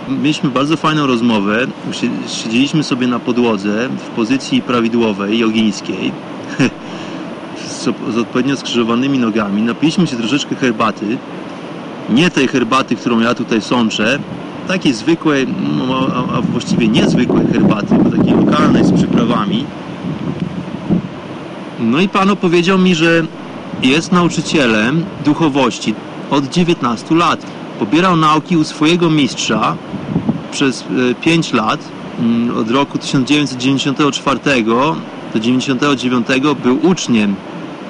mieliśmy bardzo fajną rozmowę. Siedzieliśmy sobie na podłodze w pozycji prawidłowej, jogińskiej, z, odpowiednio skrzyżowanymi nogami. Napiliśmy się troszeczkę herbaty. Nie tej herbaty, którą ja tutaj sączę, takiej zwykłej, no, a właściwie niezwykłej herbaty, bo takiej lokalnej z przyprawami. No i pan opowiedział mi, że jest nauczycielem duchowości od 19 lat. Pobierał nauki u swojego mistrza przez 5 lat. Mm, od roku 1994 do 99 był uczniem.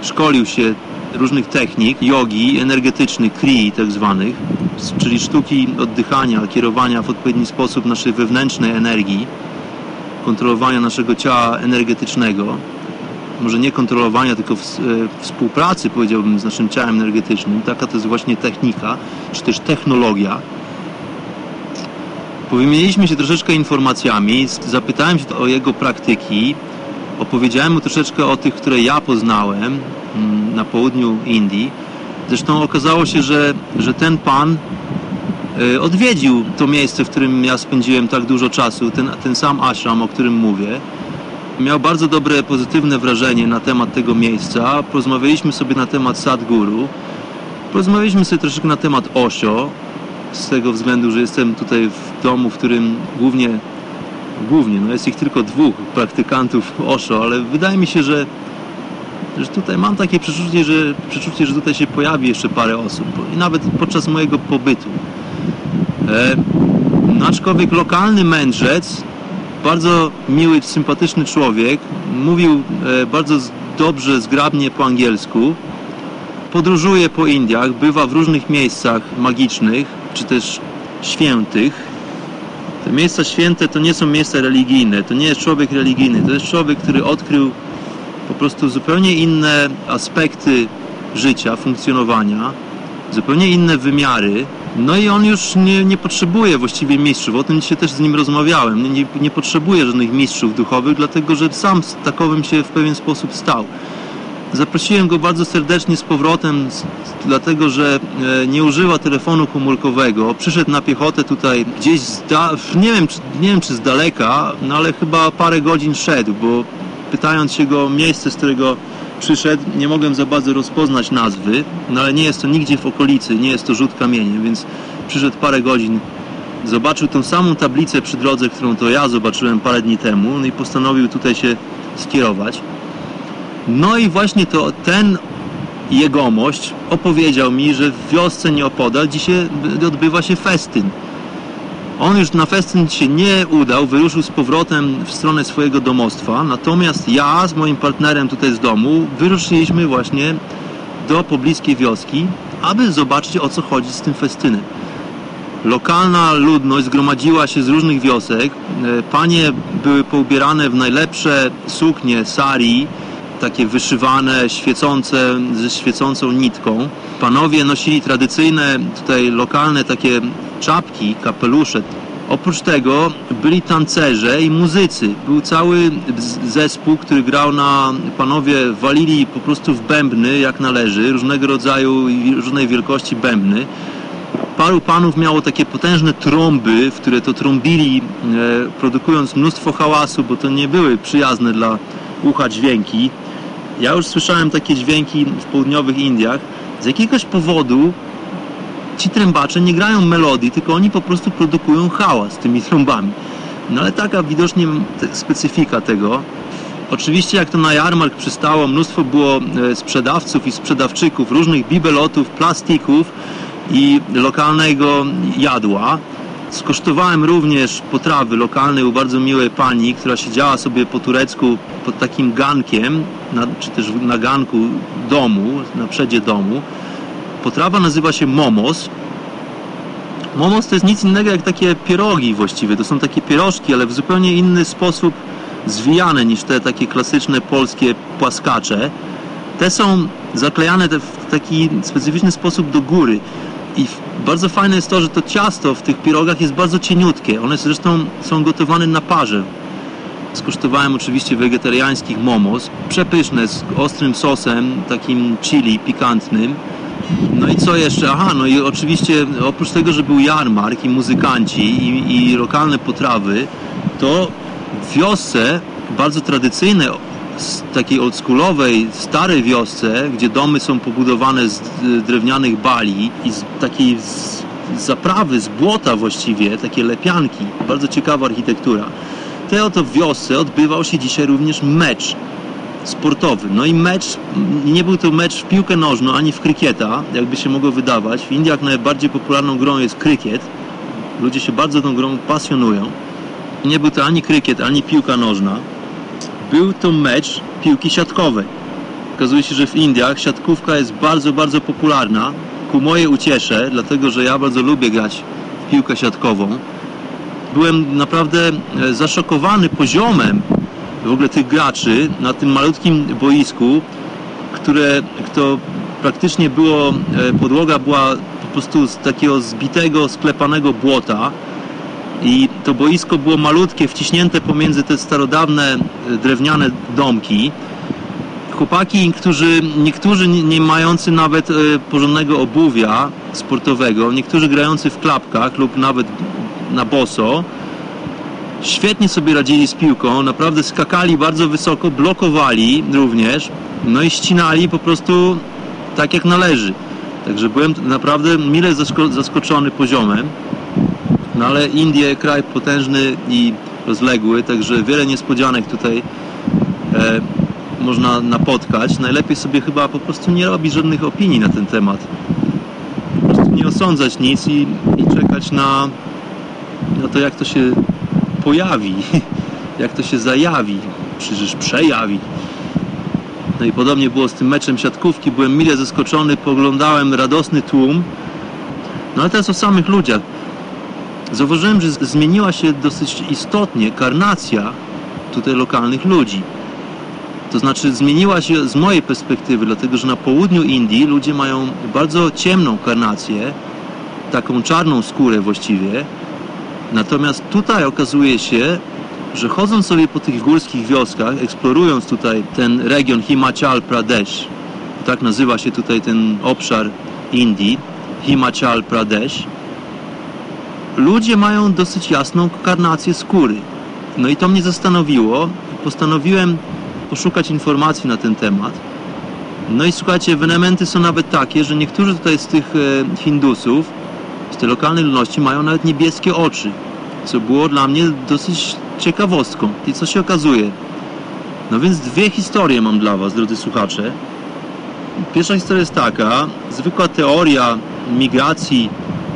Szkolił się różnych technik, jogi, energetycznych, krii tak zwanych, czyli sztuki oddychania, kierowania w odpowiedni sposób naszej wewnętrznej energii, kontrolowania naszego ciała energetycznego może nie kontrolowania, tylko e, współpracy, powiedziałbym, z naszym ciałem energetycznym. Taka to jest właśnie technika, czy też technologia. Powymieniliśmy się troszeczkę informacjami, zapytałem się o jego praktyki, opowiedziałem mu troszeczkę o tych, które ja poznałem mm, na południu Indii. Zresztą okazało się, że, że ten pan e, odwiedził to miejsce, w którym ja spędziłem tak dużo czasu, ten, ten sam ashram, o którym mówię miał bardzo dobre, pozytywne wrażenie na temat tego miejsca. Porozmawialiśmy sobie na temat Sadguru. Porozmawialiśmy sobie troszeczkę na temat Osho, z tego względu, że jestem tutaj w domu, w którym głównie, głównie, no jest ich tylko dwóch praktykantów Osho, ale wydaje mi się, że, że tutaj mam takie przeczucie, że, przeczucie, że tutaj się pojawi jeszcze parę osób. I nawet podczas mojego pobytu. E, no aczkolwiek lokalny mędrzec bardzo miły, sympatyczny człowiek. Mówił e, bardzo dobrze, zgrabnie po angielsku. Podróżuje po Indiach, bywa w różnych miejscach magicznych, czy też świętych. Te miejsca święte to nie są miejsca religijne, to nie jest człowiek religijny, to jest człowiek, który odkrył po prostu zupełnie inne aspekty życia, funkcjonowania, zupełnie inne wymiary, no i on już nie, nie potrzebuje właściwie mistrzów. O tym dzisiaj też z nim rozmawiałem. Nie, nie potrzebuje żadnych mistrzów duchowych, dlatego że sam takowym się w pewien sposób stał. Zaprosiłem go bardzo serdecznie z powrotem, dlatego że e, nie używa telefonu komórkowego. Przyszedł na piechotę tutaj gdzieś, nie, wiem, czy, nie wiem czy z daleka, no ale chyba parę godzin szedł, bo pytając się go o miejsce, z którego przyszedł, nie mogłem za bardzo rozpoznać nazwy, no ale nie jest to nigdzie w okolicy, nie jest to rzut kamieniem, więc przyszedł parę godzin, zobaczył tą samą tablicę przy drodze, którą to ja zobaczyłem parę dni temu, no i postanowił tutaj się skierować. No i właśnie to ten jegomość opowiedział mi, że w wiosce nieopodal dzisiaj odbywa się festyn. On już na festyn się nie udał, wyruszył z powrotem w stronę swojego domostwa, natomiast ja z moim partnerem tutaj z domu wyruszyliśmy właśnie do pobliskiej wioski, aby zobaczyć o co chodzi z tym festynem. Lokalna ludność zgromadziła się z różnych wiosek. E, panie były poubierane w najlepsze suknie sari, takie wyszywane, świecące, ze świecącą nitką. Panowie nosili tradycyjne, tutaj lokalne takie czapki, kapelusze. Oprócz tego byli tancerze i muzycy. Był cały zespół, który grał na... Panowie walili po prostu w bębny, jak należy, różnego rodzaju i różnej wielkości bębny. Paru panów miało takie potężne trąby, w które to trąbili, e, produkując mnóstwo hałasu, bo to nie były przyjazne dla ucha dźwięki. Ja już słyszałem takie dźwięki w południowych Indiach. Z jakiegoś powodu ci trębacze nie grają melodii, tylko oni po prostu produkują hałas tymi trąbami. No ale taka widocznie specyfika tego. Oczywiście jak to na jarmark przystało, mnóstwo było e, sprzedawców i sprzedawczyków, różnych bibelotów, plastików i lokalnego jadła. Skosztowałem również potrawy lokalnej u bardzo miłej pani, która siedziała sobie po turecku pod takim gankiem, na, czy też na ganku domu, na przedzie domu. Potrawa nazywa się momos. Momos to jest nic innego jak takie pierogi właściwie. To są takie pierożki, ale w zupełnie inny sposób zwijane niż te takie klasyczne polskie płaskacze. Te są zaklejane w taki specyficzny sposób do góry. I bardzo fajne jest to, że to ciasto w tych pierogach jest bardzo cieniutkie. One zresztą są gotowane na parze. Skosztowałem oczywiście wegetariańskich momos, przepyszne, z ostrym sosem, takim chili, pikantnym. No i co jeszcze? Aha, no i oczywiście oprócz tego, że był jarmark i muzykanci i, i lokalne potrawy, to w wiosce bardzo takiej oldschoolowej, starej wiosce, gdzie domy są pobudowane z drewnianych bali i z takiej z zaprawy, z błota właściwie, takie lepianki, bardzo ciekawa architektura. Te oto wiosce odbywał się dzisiaj również mecz sportowy. No i mecz, nie był to mecz w piłkę nożną, ani w krykieta, jakby się mogło wydawać. W Indiach najbardziej popularną grą jest krykiet. Ludzie się bardzo tą grą pasjonują. Nie był to ani krykiet, ani piłka nożna. Był to mecz piłki siatkowej. Okazuje się, że w Indiach siatkówka jest bardzo, bardzo popularna. Ku mojej uciesze, dlatego że ja bardzo lubię grać w piłkę siatkową. Byłem naprawdę e, zaszokowany poziomem w ogóle tych graczy na tym malutkim boisku, które to praktycznie było, e, podłoga była po prostu z takiego zbitego, sklepanego błota i to boisko było malutkie, wciśnięte pomiędzy te starodawne e, drewniane domki. Chłopaki, którzy, niektórzy nie mający nawet e, porządnego obuwia sportowego, niektórzy grający w klapkach lub nawet na boso, świetnie sobie radzili z piłką, naprawdę skakali bardzo wysoko, blokowali również, no i ścinali po prostu tak jak należy. Także byłem naprawdę mile zaskoczony poziomem. No ale Indie, kraj potężny i rozległy, także wiele niespodzianek tutaj e, można napotkać. Najlepiej sobie chyba po prostu nie robić żadnych opinii na ten temat. Po prostu nie osądzać nic i, i czekać na, na to, jak to się pojawi, jak to się zajawi, przecież przejawi. No i podobnie było z tym meczem siatkówki. Byłem mile zaskoczony, poglądałem radosny tłum. No ale teraz o samych ludziach. Zauważyłem, że zmieniła się dosyć istotnie karnacja tutaj lokalnych ludzi. To znaczy zmieniła się z mojej perspektywy, dlatego że na południu Indii ludzie mają bardzo ciemną karnację, taką czarną skórę właściwie, Natomiast tutaj okazuje się, że chodząc sobie po tych górskich wioskach, eksplorując tutaj ten region Himachal Pradesh, tak nazywa się tutaj ten obszar Indii, Himachal Pradesh, ludzie mają dosyć jasną karnację skóry. No i to mnie zastanowiło. Postanowiłem poszukać informacji na ten temat. No i słuchajcie, ewenementy są nawet takie, że niektórzy tutaj z tych e, Hindusów z tej lokalnej ludności mają nawet niebieskie oczy, co było dla mnie dosyć ciekawostką. I co się okazuje? No więc dwie historie mam dla Was, drodzy słuchacze. Pierwsza historia jest taka, zwykła teoria migracji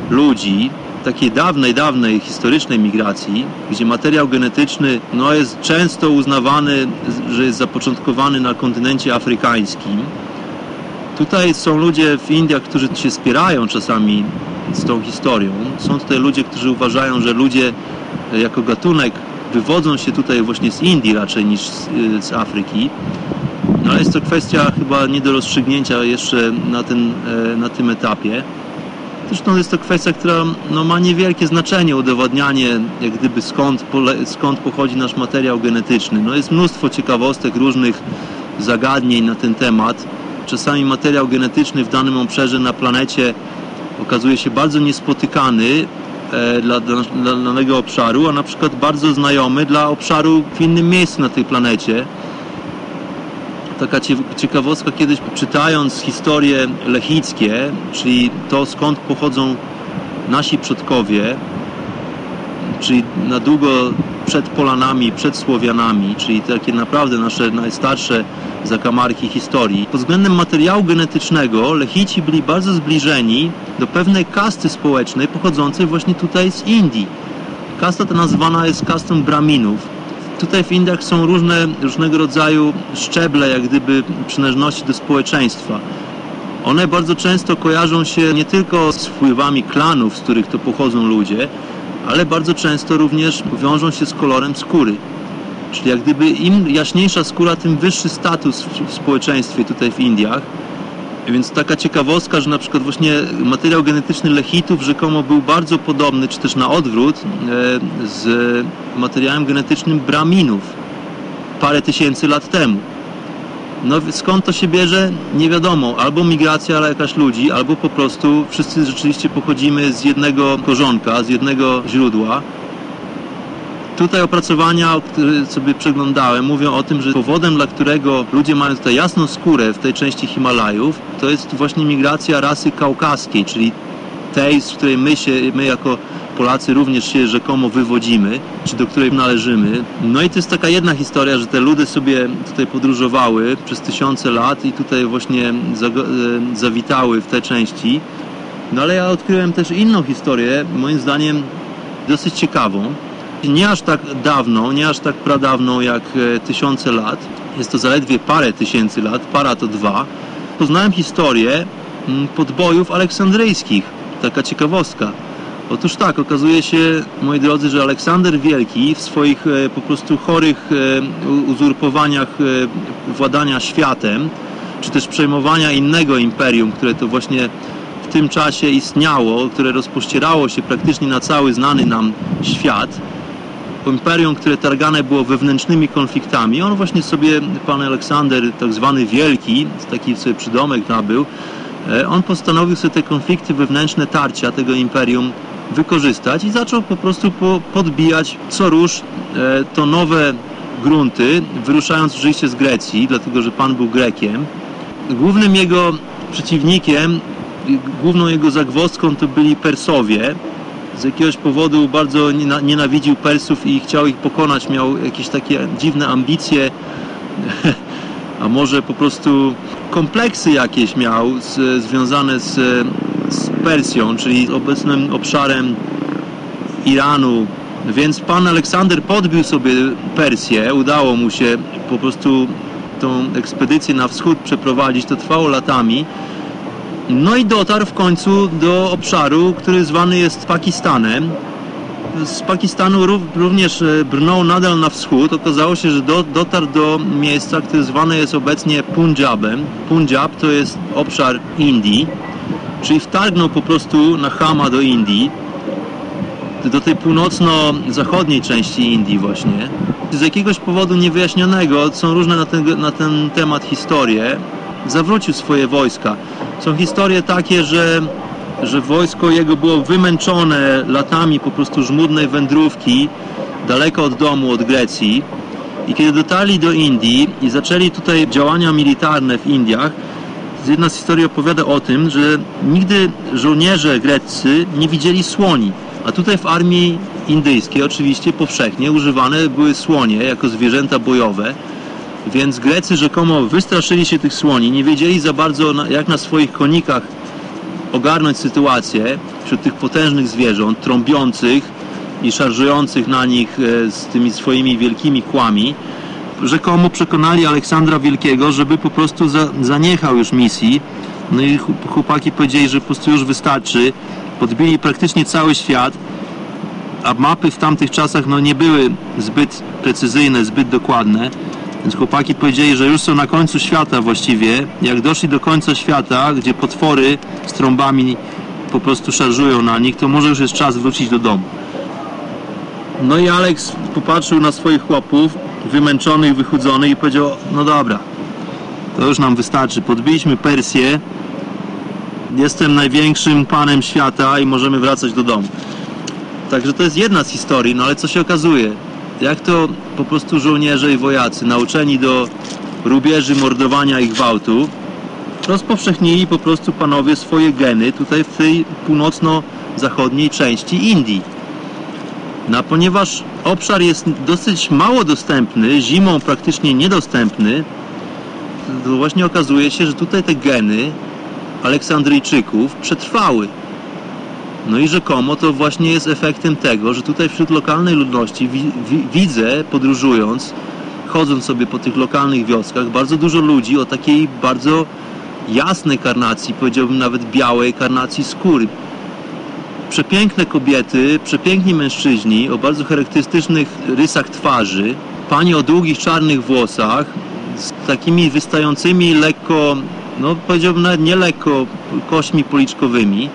ludzi, takiej dawnej, dawnej historycznej migracji, gdzie materiał genetyczny no, jest często uznawany, że jest zapoczątkowany na kontynencie afrykańskim. Tutaj są ludzie w Indiach, którzy się spierają czasami z tą historią. Są tutaj ludzie, którzy uważają, że ludzie e, jako gatunek wywodzą się tutaj właśnie z Indii raczej niż z, e, z Afryki. No ale jest to kwestia chyba nie do rozstrzygnięcia jeszcze na, ten, e, na tym etapie. Zresztą jest to kwestia, która no, ma niewielkie znaczenie, udowadnianie jak gdyby skąd, skąd pochodzi nasz materiał genetyczny. No, jest mnóstwo ciekawostek, różnych zagadnień na ten temat. Czasami materiał genetyczny w danym obszarze na planecie okazuje się bardzo niespotykany e, dla, dla, dla danego obszaru, a na przykład bardzo znajomy dla obszaru w innym miejscu na tej planecie. Taka ciekawostka, kiedyś czytając historie lechickie, czyli to skąd pochodzą nasi przodkowie, czyli na długo przed Polanami, przed Słowianami, czyli takie naprawdę nasze najstarsze zakamarki historii. Pod względem materiału genetycznego Lechici byli bardzo zbliżeni do pewnej kasty społecznej pochodzącej właśnie tutaj z Indii. Kasta ta nazywana jest kastą Braminów. Tutaj w Indiach są różne, różnego rodzaju szczeble, jak gdyby przynależności do społeczeństwa. One bardzo często kojarzą się nie tylko z wpływami klanów, z których to pochodzą ludzie, ale bardzo często również wiążą się z kolorem skóry. Czyli jak gdyby im jaśniejsza skóra, tym wyższy status w społeczeństwie tutaj w Indiach. Więc taka ciekawostka, że na przykład właśnie materiał genetyczny lechitów rzekomo był bardzo podobny, czy też na odwrót, e, z materiałem genetycznym braminów parę tysięcy lat temu. No skąd to się bierze? Nie wiadomo. Albo migracja, jakaś ludzi, albo po prostu wszyscy rzeczywiście pochodzimy z jednego korzonka, z jednego źródła. Tutaj opracowania, które sobie przeglądałem, mówią o tym, że powodem, dla którego ludzie mają tutaj jasną skórę w tej części Himalajów, to jest właśnie migracja rasy kaukaskiej, czyli tej, z której my się, my jako Polacy również się rzekomo wywodzimy, czy do której należymy. No i to jest taka jedna historia, że te ludy sobie tutaj podróżowały przez tysiące lat i tutaj właśnie e, zawitały w te części. No ale ja odkryłem też inną historię, moim zdaniem dosyć ciekawą. Nie aż tak dawną, nie aż tak pradawną jak e, tysiące lat. Jest to zaledwie parę tysięcy lat, para to dwa. Poznałem historię mm, podbojów aleksandryjskich. Taka ciekawostka. Otóż tak, okazuje się, moi drodzy, że Aleksander Wielki w swoich e, po prostu chorych e, uzurpowaniach władania światem, czy też przejmowania innego imperium, które to właśnie w tym czasie istniało, które rozpościerało się praktycznie na cały znany nam świat, imperium, które targane było wewnętrznymi konfliktami. On właśnie sobie, pan Aleksander, tak zwany Wielki, taki sobie przydomek nabył, on postanowił sobie te konflikty wewnętrzne tarcia tego imperium wykorzystać i zaczął po prostu po, podbijać co róż e, to nowe grunty, wyruszając oczywiście z Grecji, dlatego że Pan był Grekiem. Głównym jego przeciwnikiem, główną jego zagwozdką to byli Persowie. Z jakiegoś powodu bardzo nienawidził Persów i chciał ich pokonać, miał jakieś takie dziwne ambicje, a może po prostu kompleksy jakieś miał z, związane z, z Persją, czyli obecnym obszarem Iranu. Więc pan Aleksander podbił sobie Persję, udało mu się po prostu tą ekspedycję na wschód przeprowadzić, to trwało latami. No i dotarł w końcu do obszaru, który zwany jest Pakistanem. Z Pakistanu również e, brnął nadal na wschód. Okazało się, że do, dotarł do miejsca, które zwane jest obecnie Punjabem. Punjab to jest obszar Indii Czyli wtargnął po prostu na Hama do Indii, do tej północno-zachodniej części Indii właśnie. Z jakiegoś powodu niewyjaśnionego, są różne na ten, na ten temat historie, zawrócił swoje wojska. Są historie takie, że, że wojsko jego było wymęczone latami po prostu żmudnej wędrówki daleko od domu, od Grecji. I kiedy dotarli do Indii i zaczęli tutaj działania militarne w Indiach, jedna z historii opowiada o tym, że nigdy żołnierze greccy nie widzieli słoni. A tutaj w armii indyjskiej oczywiście powszechnie używane były słonie jako zwierzęta bojowe. Więc Grecy rzekomo wystraszyli się tych słoni, nie wiedzieli za bardzo jak na swoich konikach ogarnąć sytuację wśród tych potężnych zwierząt, trąbiących i szarżujących na nich e, z tymi swoimi wielkimi kłami rzekomo przekonali Aleksandra Wielkiego, żeby po prostu za, zaniechał już misji. No i chłopaki powiedzieli, że po prostu już wystarczy. Podbili praktycznie cały świat, a mapy w tamtych czasach no, nie były zbyt precyzyjne, zbyt dokładne. Więc chłopaki powiedzieli, że już są na końcu świata właściwie. Jak doszli do końca świata, gdzie potwory z trąbami po prostu szarżują na nich, to może już jest czas wrócić do domu. No i Alex popatrzył na swoich chłopów, wymęczony i wychudzony i powiedział, no dobra, to już nam wystarczy, podbiliśmy Persję, jestem największym panem świata i możemy wracać do domu. Także to jest jedna z historii, no ale co się okazuje? Jak to po prostu żołnierze i wojacy nauczeni do rubieży, mordowania i gwałtu rozpowszechnili po prostu panowie swoje geny tutaj w tej północno-zachodniej części Indii. No, ponieważ obszar jest dosyć mało dostępny, zimą praktycznie niedostępny, to właśnie okazuje się, że tutaj te geny Aleksandryjczyków przetrwały. No i rzekomo to właśnie jest efektem tego, że tutaj wśród lokalnej ludności wi wi widzę, podróżując, chodząc sobie po tych lokalnych wioskach, bardzo dużo ludzi o takiej bardzo jasnej karnacji, powiedziałbym nawet białej karnacji skóry przepiękne kobiety, przepiękni mężczyźni o bardzo charakterystycznych rysach twarzy, panie o długich czarnych włosach, z takimi wystającymi lekko, no powiedziałbym nawet nie lekko, kośćmi policzkowymi.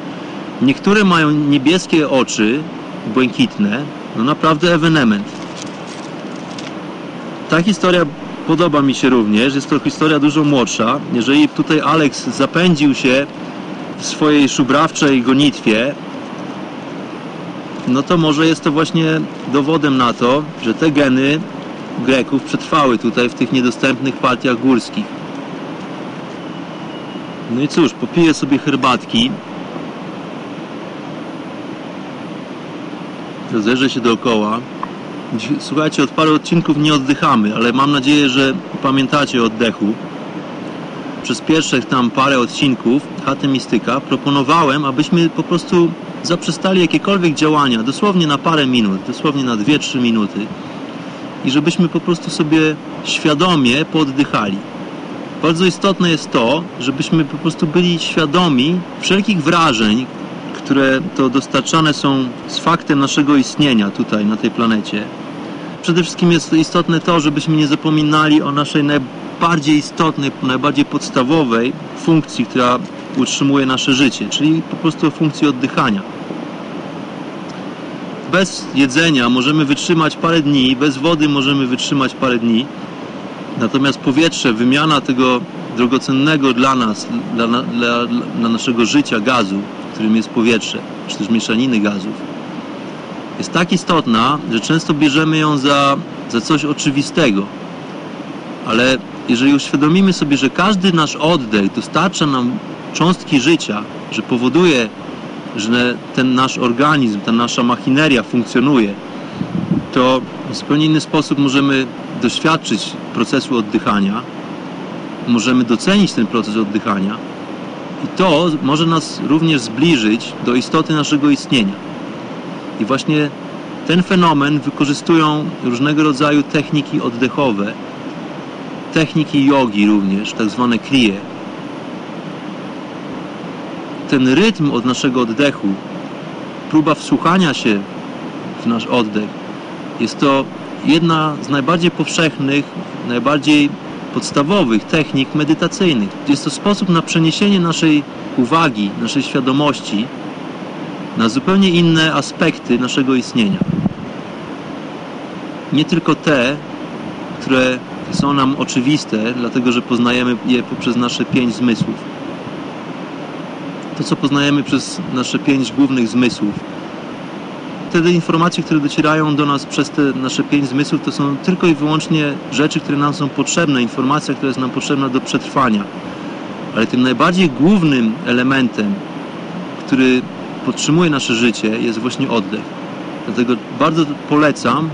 Niektóre mają niebieskie oczy, błękitne, no naprawdę ewenement. Ta historia podoba mi się również. Jest to historia dużo młodsza. Jeżeli tutaj Alex zapędził się w swojej szubrawczej gonitwie, no to może jest to właśnie dowodem na to, że te geny Greków przetrwały tutaj w tych niedostępnych partiach górskich. No i cóż, popiję sobie herbatki. Rozejrzę się dookoła. Słuchajcie, od paru odcinków nie oddychamy, ale mam nadzieję, że pamiętacie o oddechu. Przez pierwszych tam parę odcinków Chaty Mistyka proponowałem, abyśmy po prostu zaprzestali jakiekolwiek działania, dosłownie na parę minut, dosłownie na 2-3 minuty i żebyśmy po prostu sobie świadomie pooddychali. Bardzo istotne jest to, żebyśmy po prostu byli świadomi wszelkich wrażeń, które to dostarczane są z faktem naszego istnienia tutaj na tej planecie. Przede wszystkim jest istotne to, żebyśmy nie zapominali o naszej najbardziej istotnej, najbardziej podstawowej funkcji, która utrzymuje nasze życie, czyli po prostu funkcji oddychania. Bez jedzenia możemy wytrzymać parę dni, bez wody możemy wytrzymać parę dni, natomiast powietrze, wymiana tego drogocennego dla nas, dla, dla, dla naszego życia gazu, którym jest powietrze, czy też mieszaniny gazów, jest tak istotna, że często bierzemy ją za, za coś oczywistego. Ale jeżeli uświadomimy sobie, że każdy nasz oddech dostarcza nam cząstki życia, że powoduje, że ten nasz organizm, ta nasza machineria funkcjonuje, to w zupełnie inny sposób możemy doświadczyć procesu oddychania, możemy docenić ten proces oddychania i to może nas również zbliżyć do istoty naszego istnienia. I właśnie ten fenomen wykorzystują różnego rodzaju techniki oddechowe, techniki jogi również, tak zwane kriye. Ten rytm od naszego oddechu, próba wsłuchania się w nasz oddech, jest to jedna z najbardziej powszechnych, najbardziej podstawowych technik medytacyjnych. Jest to sposób na przeniesienie naszej uwagi, naszej świadomości na zupełnie inne aspekty naszego istnienia. Nie tylko te, które są nam oczywiste, dlatego że poznajemy je poprzez nasze pięć zmysłów. To, co poznajemy przez nasze pięć głównych zmysłów. Wtedy informacje, które docierają do nas przez te nasze pięć zmysłów, to są tylko i wyłącznie rzeczy, które nam są potrzebne, informacja, która jest nam potrzebna do przetrwania. Ale tym najbardziej głównym elementem, który podtrzymuje nasze życie, jest właśnie oddech. Dlatego bardzo polecam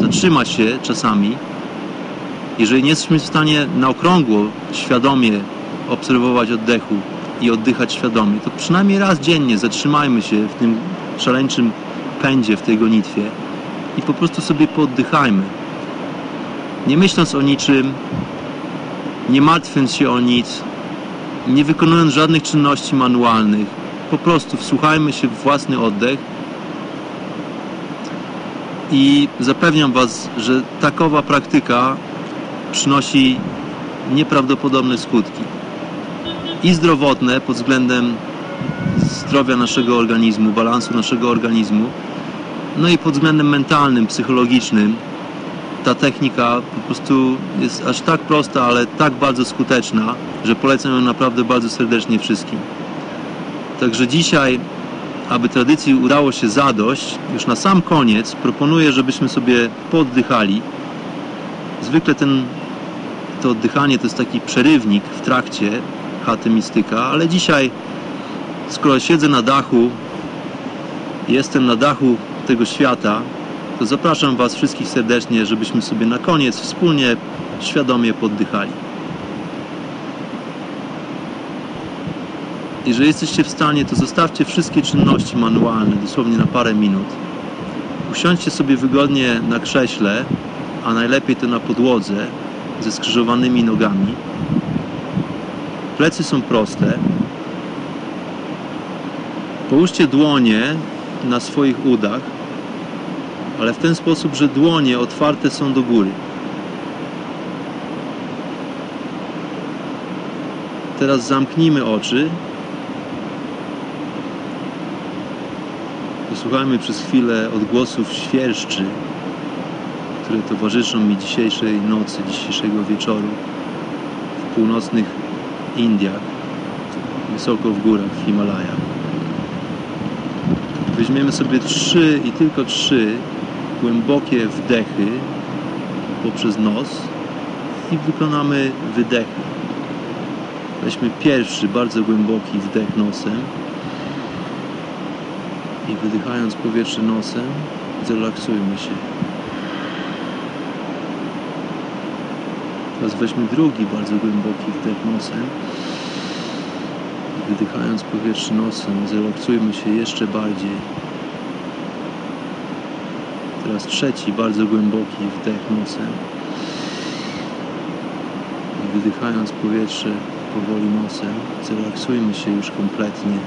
zatrzymać się czasami. Jeżeli nie jesteśmy w stanie na okrągło, świadomie obserwować oddechu i oddychać świadomie, to przynajmniej raz dziennie zatrzymajmy się w tym szaleńczym pędzie, w tej gonitwie i po prostu sobie pooddychajmy. Nie myśląc o niczym, nie martwiąc się o nic, nie wykonując żadnych czynności manualnych, po prostu wsłuchajmy się w własny oddech i zapewniam Was, że takowa praktyka przynosi nieprawdopodobne skutki. I zdrowotne pod względem zdrowia naszego organizmu, balansu naszego organizmu, no i pod względem mentalnym, psychologicznym. Ta technika po prostu jest aż tak prosta, ale tak bardzo skuteczna, że polecam ją naprawdę bardzo serdecznie wszystkim. Także dzisiaj, aby tradycji udało się zadość, już na sam koniec proponuję, żebyśmy sobie poddychali. Zwykle ten, to oddychanie to jest taki przerywnik w trakcie chaty mistyka, ale dzisiaj, skoro siedzę na dachu, jestem na dachu tego świata, to zapraszam Was wszystkich serdecznie, żebyśmy sobie na koniec wspólnie, świadomie poddychali. Jeżeli jesteście w stanie, to zostawcie wszystkie czynności manualne, dosłownie na parę minut. Usiądźcie sobie wygodnie na krześle, a najlepiej to na podłodze, ze skrzyżowanymi nogami. Plecy są proste. Połóżcie dłonie na swoich udach, ale w ten sposób, że dłonie otwarte są do góry. Teraz zamknijmy oczy Posłuchajmy przez chwilę odgłosów świerszczy które towarzyszą mi dzisiejszej nocy, dzisiejszego wieczoru w północnych Indiach, wysoko w górach, w Himalajach. Weźmiemy sobie trzy i tylko trzy głębokie wdechy poprzez nos i wykonamy wydechy. Weźmy pierwszy, bardzo głęboki wdech nosem i wydychając powietrze nosem, zrelaksujmy się. Teraz weźmy drugi, bardzo głęboki wdech nosem wydychając powietrze nosem, zrelaksujmy się jeszcze bardziej. Teraz trzeci, bardzo głęboki wdech nosem i wydychając powietrze powoli nosem, zrelaksujmy się już kompletnie.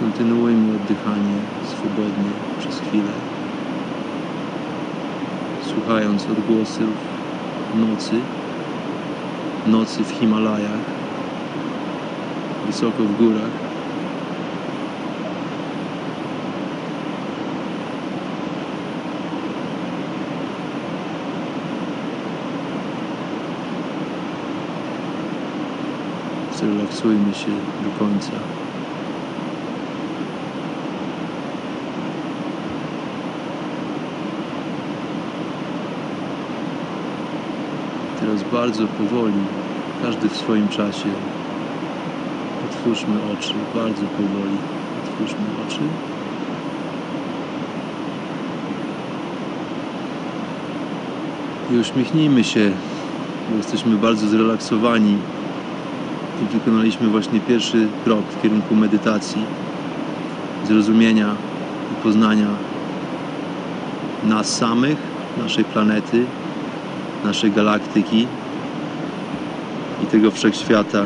Kontynuujmy oddychanie swobodnie przez chwilę, słuchając odgłosów nocy, nocy w Himalajach, wysoko w górach. Zrelaksujmy się do końca. Teraz bardzo powoli, każdy w swoim czasie, otwórzmy oczy, bardzo powoli otwórzmy oczy. I uśmiechnijmy się, bo jesteśmy bardzo zrelaksowani i wykonaliśmy właśnie pierwszy krok w kierunku medytacji, zrozumienia i poznania nas samych, naszej planety, naszej galaktyki tego wszechświata.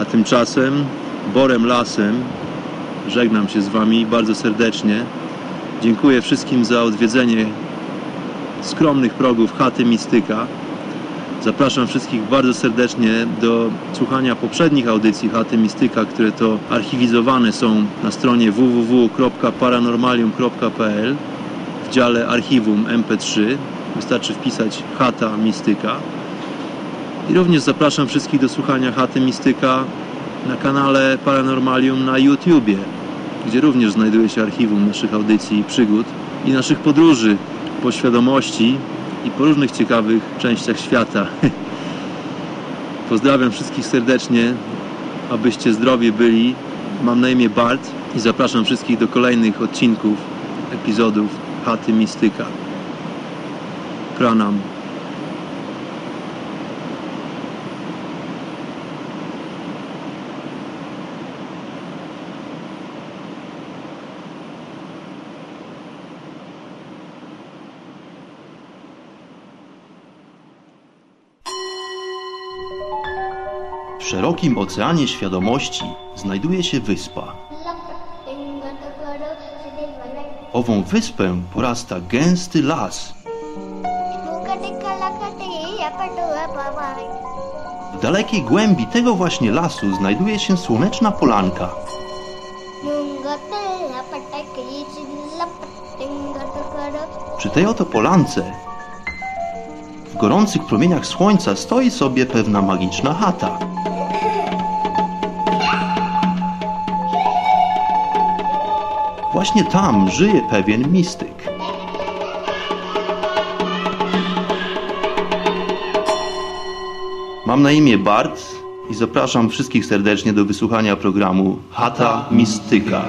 A tymczasem Borem Lasem żegnam się z Wami bardzo serdecznie. Dziękuję wszystkim za odwiedzenie skromnych progów chaty Mistyka. Zapraszam wszystkich bardzo serdecznie do słuchania poprzednich audycji Chaty Mistyka, które to archiwizowane są na stronie www.paranormalium.pl w dziale archiwum MP3. Wystarczy wpisać Chata Mistyka. I również zapraszam wszystkich do słuchania Chaty Mistyka na kanale Paranormalium na YouTubie, gdzie również znajduje się archiwum naszych audycji i przygód i naszych podróży po świadomości i po różnych ciekawych częściach świata. Pozdrawiam wszystkich serdecznie, abyście zdrowi byli. Mam na imię Bart i zapraszam wszystkich do kolejnych odcinków, epizodów Chaty Mistyka. W szerokim oceanie świadomości znajduje się wyspa. Ową wyspę porasta gęsty las. W dalekiej głębi tego właśnie lasu znajduje się słoneczna polanka. Przy tej oto polance w gorących promieniach słońca stoi sobie pewna magiczna chata. Właśnie tam żyje pewien mistyk. Mam na imię Bart i zapraszam wszystkich serdecznie do wysłuchania programu Chata Mistyka.